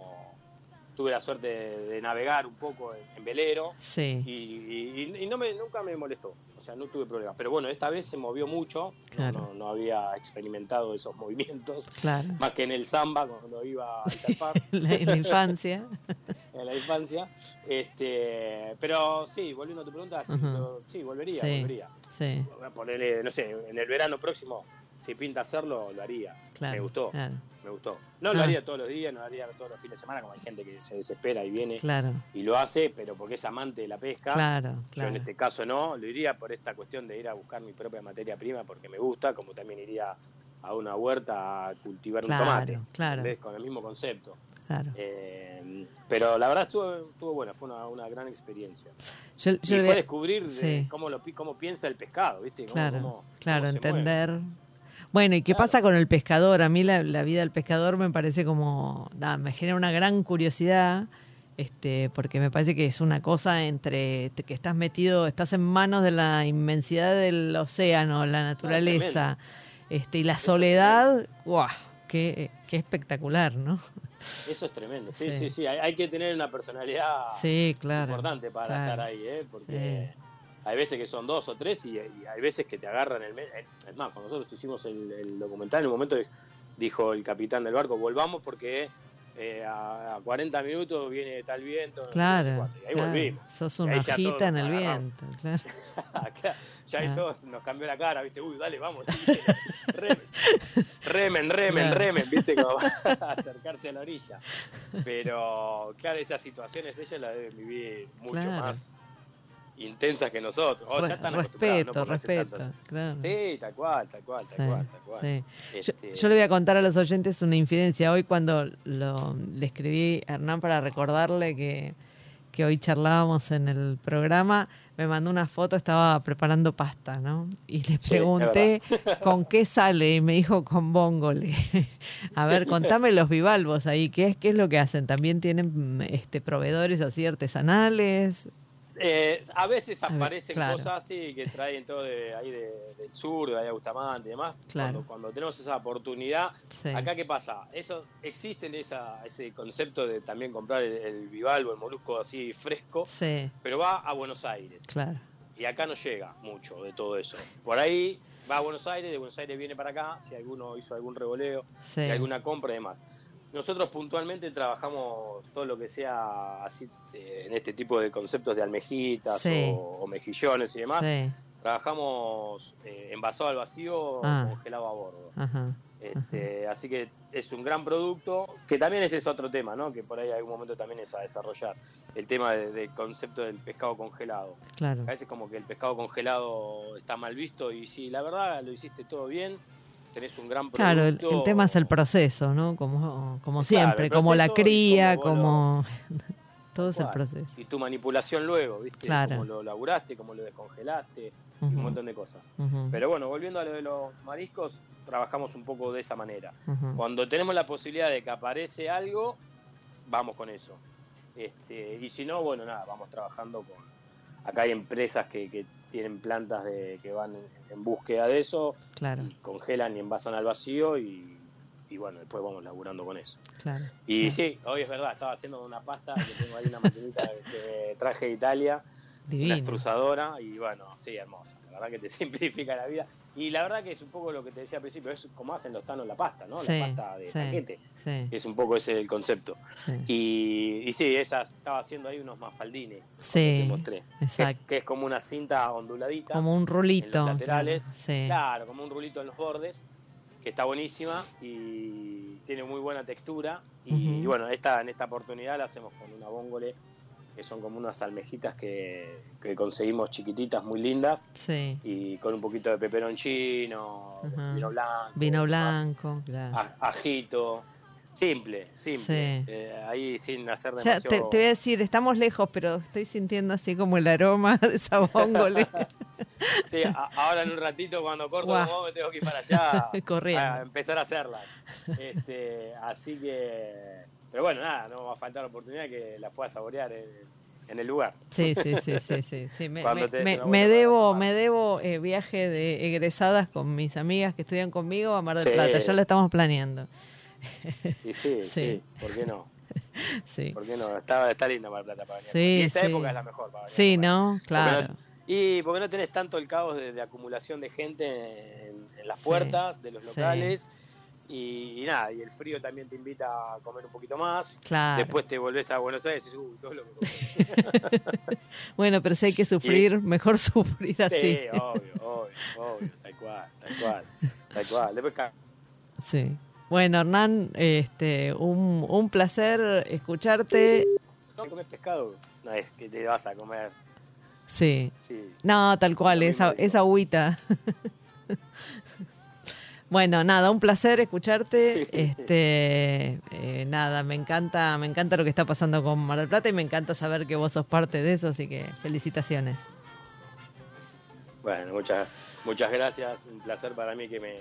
tuve la suerte de, de navegar un poco en, en velero Sí, y, y- y no me, nunca me molestó, o sea, no tuve problemas. Pero bueno, esta vez se movió mucho, no- Claro. no, no había experimentado esos movimientos, claro. más que en el samba cuando iba al Talpar En la, infancia. en la infancia. Este, pero sí, volviendo a tu pregunta, yo- sí, volvería, Sí. volvería. Sí, Voy a ponerle, no sé, en el verano próximo, si pinta hacerlo, lo haría. claro. Me gustó. Claro, Me gustó. No lo Ah. haría todos los días, no lo haría todos los fines de semana, como hay gente que se desespera y viene y lo hace, pero porque es amante de la pesca. claro, Yo en este caso no, lo iría por esta cuestión de ir a buscar mi propia materia prima porque me gusta, como también iría a una huerta a cultivar un tomate. claro. ¿entendés? Con el mismo concepto. claro. Eh, pero la verdad estuvo, estuvo buena, fue una, una gran experiencia. Yo, Y fue de- descubrir de cómo, lo, cómo piensa el pescado, ¿viste? Cómo- Claro, cómo- claro, cómo mueve. Bueno, ¿y qué Claro. pasa con el pescador? A mí la, la vida del pescador me parece como, nada, me genera una gran curiosidad, este, porque me parece que es una cosa entre que estás metido, estás en manos de la inmensidad del océano, la naturaleza, este, y la Eso soledad, ¡guau! Qué qué, qué espectacular, ¿no? Eso es tremendo. Sí, Sí. sí, sí. Hay, hay que tener una personalidad Sí, claro. importante para claro. estar ahí, ¿eh? Porque Sí. Hay veces que son dos o tres y, y hay veces que te agarran el... me- eh, Es más, cuando nosotros hicimos el, el documental, en un momento dijo el capitán del barco, volvamos porque eh, a, a 40 minutos viene tal viento. Claro. Y ahí claro. volvimos. Sos una hojita en el viento, claro. Acá, ya ahí Ah. todos nos cambió la cara, ¿viste? Uy, dale, vamos. remen, remen, remen, remen, ¿viste? Como acercarse a la orilla. Pero, claro, esas situaciones ellos las deben vivir mucho más intensas que nosotros. O Re- ya están acostumbrados, respeto, no respeto, claro. Sí, tal cual, tal cual, tal Sí, cual, tal cual. sí. Este, yo le voy a contar a los oyentes una infidencia. Hoy cuando lo, le escribí a Hernán para recordarle que, que hoy charlábamos en el programa, me mandó una foto, estaba preparando pasta, ¿no? Y le Sí, pregunté con qué sale y me dijo con bongole. a ver, contame los bivalvos ahí, ¿qué es, qué es lo que hacen? ¿También tienen este proveedores así artesanales? Eh, a veces A aparecen claro. cosas así que traen todo de ahí de- del sur, de ahí de Bustamante y demás. Claro. Cuando, cuando tenemos esa oportunidad, Sí. acá qué pasa, eso existe esa, ese concepto de también comprar el, el bivalvo, el molusco así fresco, Sí, pero va a Buenos Aires claro. y acá no llega mucho de todo eso. Por ahí va a Buenos Aires, de Buenos Aires viene para acá, si alguno hizo algún revoleo, Sí. alguna compra y demás. Nosotros puntualmente trabajamos todo lo que sea así eh, en este tipo de conceptos de almejitas Sí. o, o mejillones y demás. Sí, Trabajamos eh, envasado al vacío, Ah. congelado a bordo. ajá. Este, así que es un gran producto, que también ese es otro tema, ¿no? que por ahí algún momento también es a desarrollar, el tema de- del concepto del pescado congelado. Claro. A veces como que el pescado congelado está mal visto y si la verdad lo hiciste todo bien, tenés un gran producto. Claro, el, el tema es el proceso, ¿no? Como, como siempre, como la cría, como... Todo es el proceso. Y tu manipulación luego, ¿viste? Claro. Cómo lo laburaste, cómo lo descongelaste, y un montón de cosas. Pero bueno, volviendo a lo de los mariscos, trabajamos un poco de esa manera. Cuando tenemos la posibilidad de que aparece algo, vamos con eso. Este, y si no, bueno, nada, vamos trabajando con... Acá hay empresas que, que tienen plantas de, que van en, en búsqueda de eso, Claro, y congelan y envasan al vacío y, y bueno, después vamos laburando con eso. claro. Y sí, hoy es verdad, estaba haciendo una pasta, que tengo ahí una maquinita que traje de Italia, una Divino. extrusadora, y bueno, sí, hermosa. La verdad que te simplifica la vida. Y la verdad que es un poco lo que te decía al principio, es como hacen los tanos la pasta, ¿no? Sí, la pasta de sí. paquete. Sí, Es un poco ese el concepto. Y, y sí, esas, estaba haciendo ahí unos mafaldines, que Sí, te mostré. Que, exacto. que es como una cinta onduladita. Como un rulito. en los laterales. claro, Sí, Claro, como un rulito en los bordes, que está buenísima y tiene muy buena textura. Y, y bueno, esta, en esta oportunidad la hacemos con una bóngole, que son como unas almejitas que, que conseguimos chiquititas, muy lindas, sí. y con un poquito de peperoncino, Ajá. vino blanco. Vino blanco, claro. ajito. Simple, simple. Sí. Eh, ahí sin hacer Ya, te, demasiado... te voy a decir, estamos lejos, pero estoy sintiendo así como el aroma de esa bóngole. Sí, a- ahora en un ratito cuando corto Guau. con vos me tengo que ir para allá Corriendo. a empezar a hacerlas. Este, así que, pero bueno, nada, no va a faltar la oportunidad que la pueda saborear en, en el lugar. Sí, sí, sí, sí, sí. sí. Me, me- me- debo, me debo eh, viaje de egresadas con mis amigas que estudian conmigo a Mar del Sí. Plata. Ya lo estamos planeando. Y sí, sí, Sí. ¿por qué no? Sí, ¿Por qué no? Está, está lindo Mar del Plata para venir. Sí, y esta época es la mejor para venir. sí. ¿no? Claro. Y porque no tenés tanto el caos de, de acumulación de gente en, en las puertas de los sí. Y, y nada, y el frío también te invita a comer un poquito más. Claro. Después te volvés a Buenos Aires y dices, uy, todo lo que comí". Bueno, pero si hay que sufrir, mejor sufrir así. Sí, obvio, obvio, obvio, tal cual, tal cual, tal cual. Después Sí. Bueno, Hernán, este, un, un placer escucharte. ¿No comes pescado? No es que te vas a comer, Sí. sí. No, tal cual, Lo esa, esa agüita. bueno, nada, un placer escucharte. Este, eh, nada, me encanta, me encanta lo que está pasando con Mar del Plata y me encanta saber que vos sos parte de eso, así que felicitaciones. Bueno, muchas, muchas gracias, un placer para mí que me,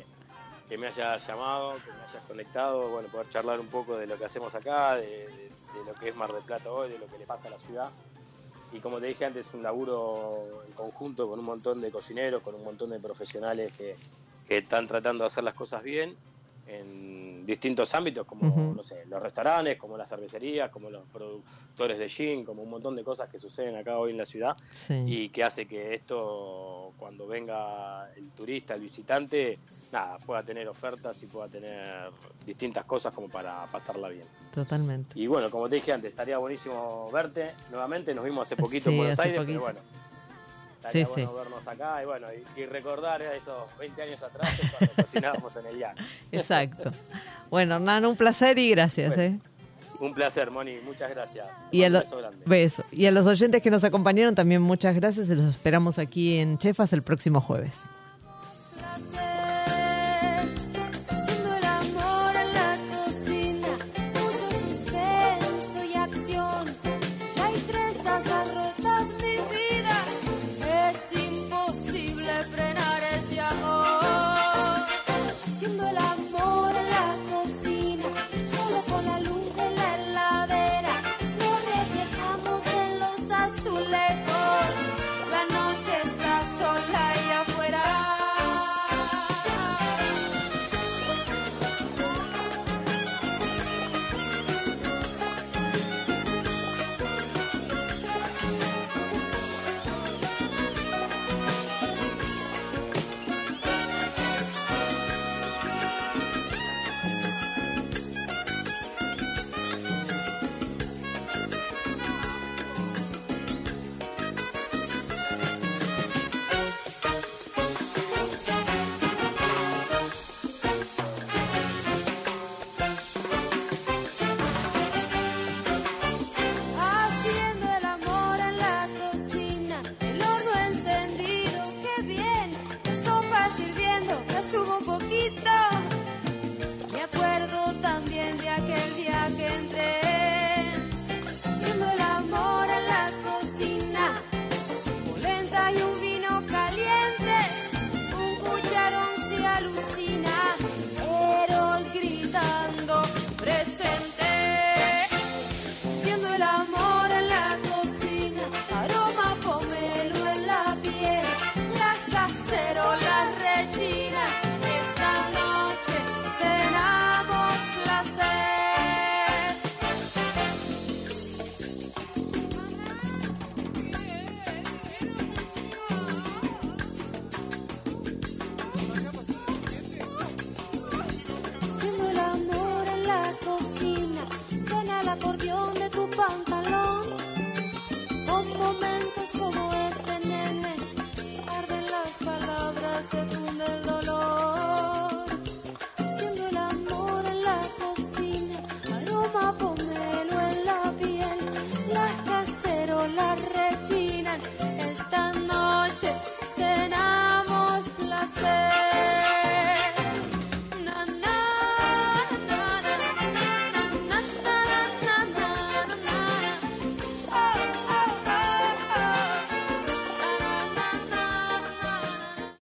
que me hayas llamado, que me hayas conectado, bueno, poder charlar un poco de lo que hacemos acá, de, de- de lo que es Mar del Plata hoy, de lo que le pasa a la ciudad. Y como te dije antes, un laburo en conjunto con un montón de cocineros, con un montón de profesionales que, que están tratando de hacer las cosas bien, en distintos ámbitos, como no sé, los restaurantes, como las cervecerías, como los productores de gin, como un montón de cosas que suceden acá hoy en la ciudad Sí. y que hace que esto, cuando venga el turista, el visitante, nada, pueda tener ofertas y pueda tener distintas cosas como para pasarla bien. Totalmente. Y bueno, como te dije antes, estaría buenísimo verte nuevamente. Nos vimos hace poquito Sí, en Buenos Aires, poquito. pero bueno. Estaría Sí, bueno sí. vernos acá y bueno, y, y recordar esos 20 años atrás cuando cocinábamos en el yak. Exacto. Bueno, Hernán, un placer y gracias. Bueno, ¿eh? Un placer, Moni, muchas gracias. Y a, lo- beso grande. beso. y a los oyentes que nos acompañaron también muchas gracias y los esperamos aquí en Chefas el próximo jueves.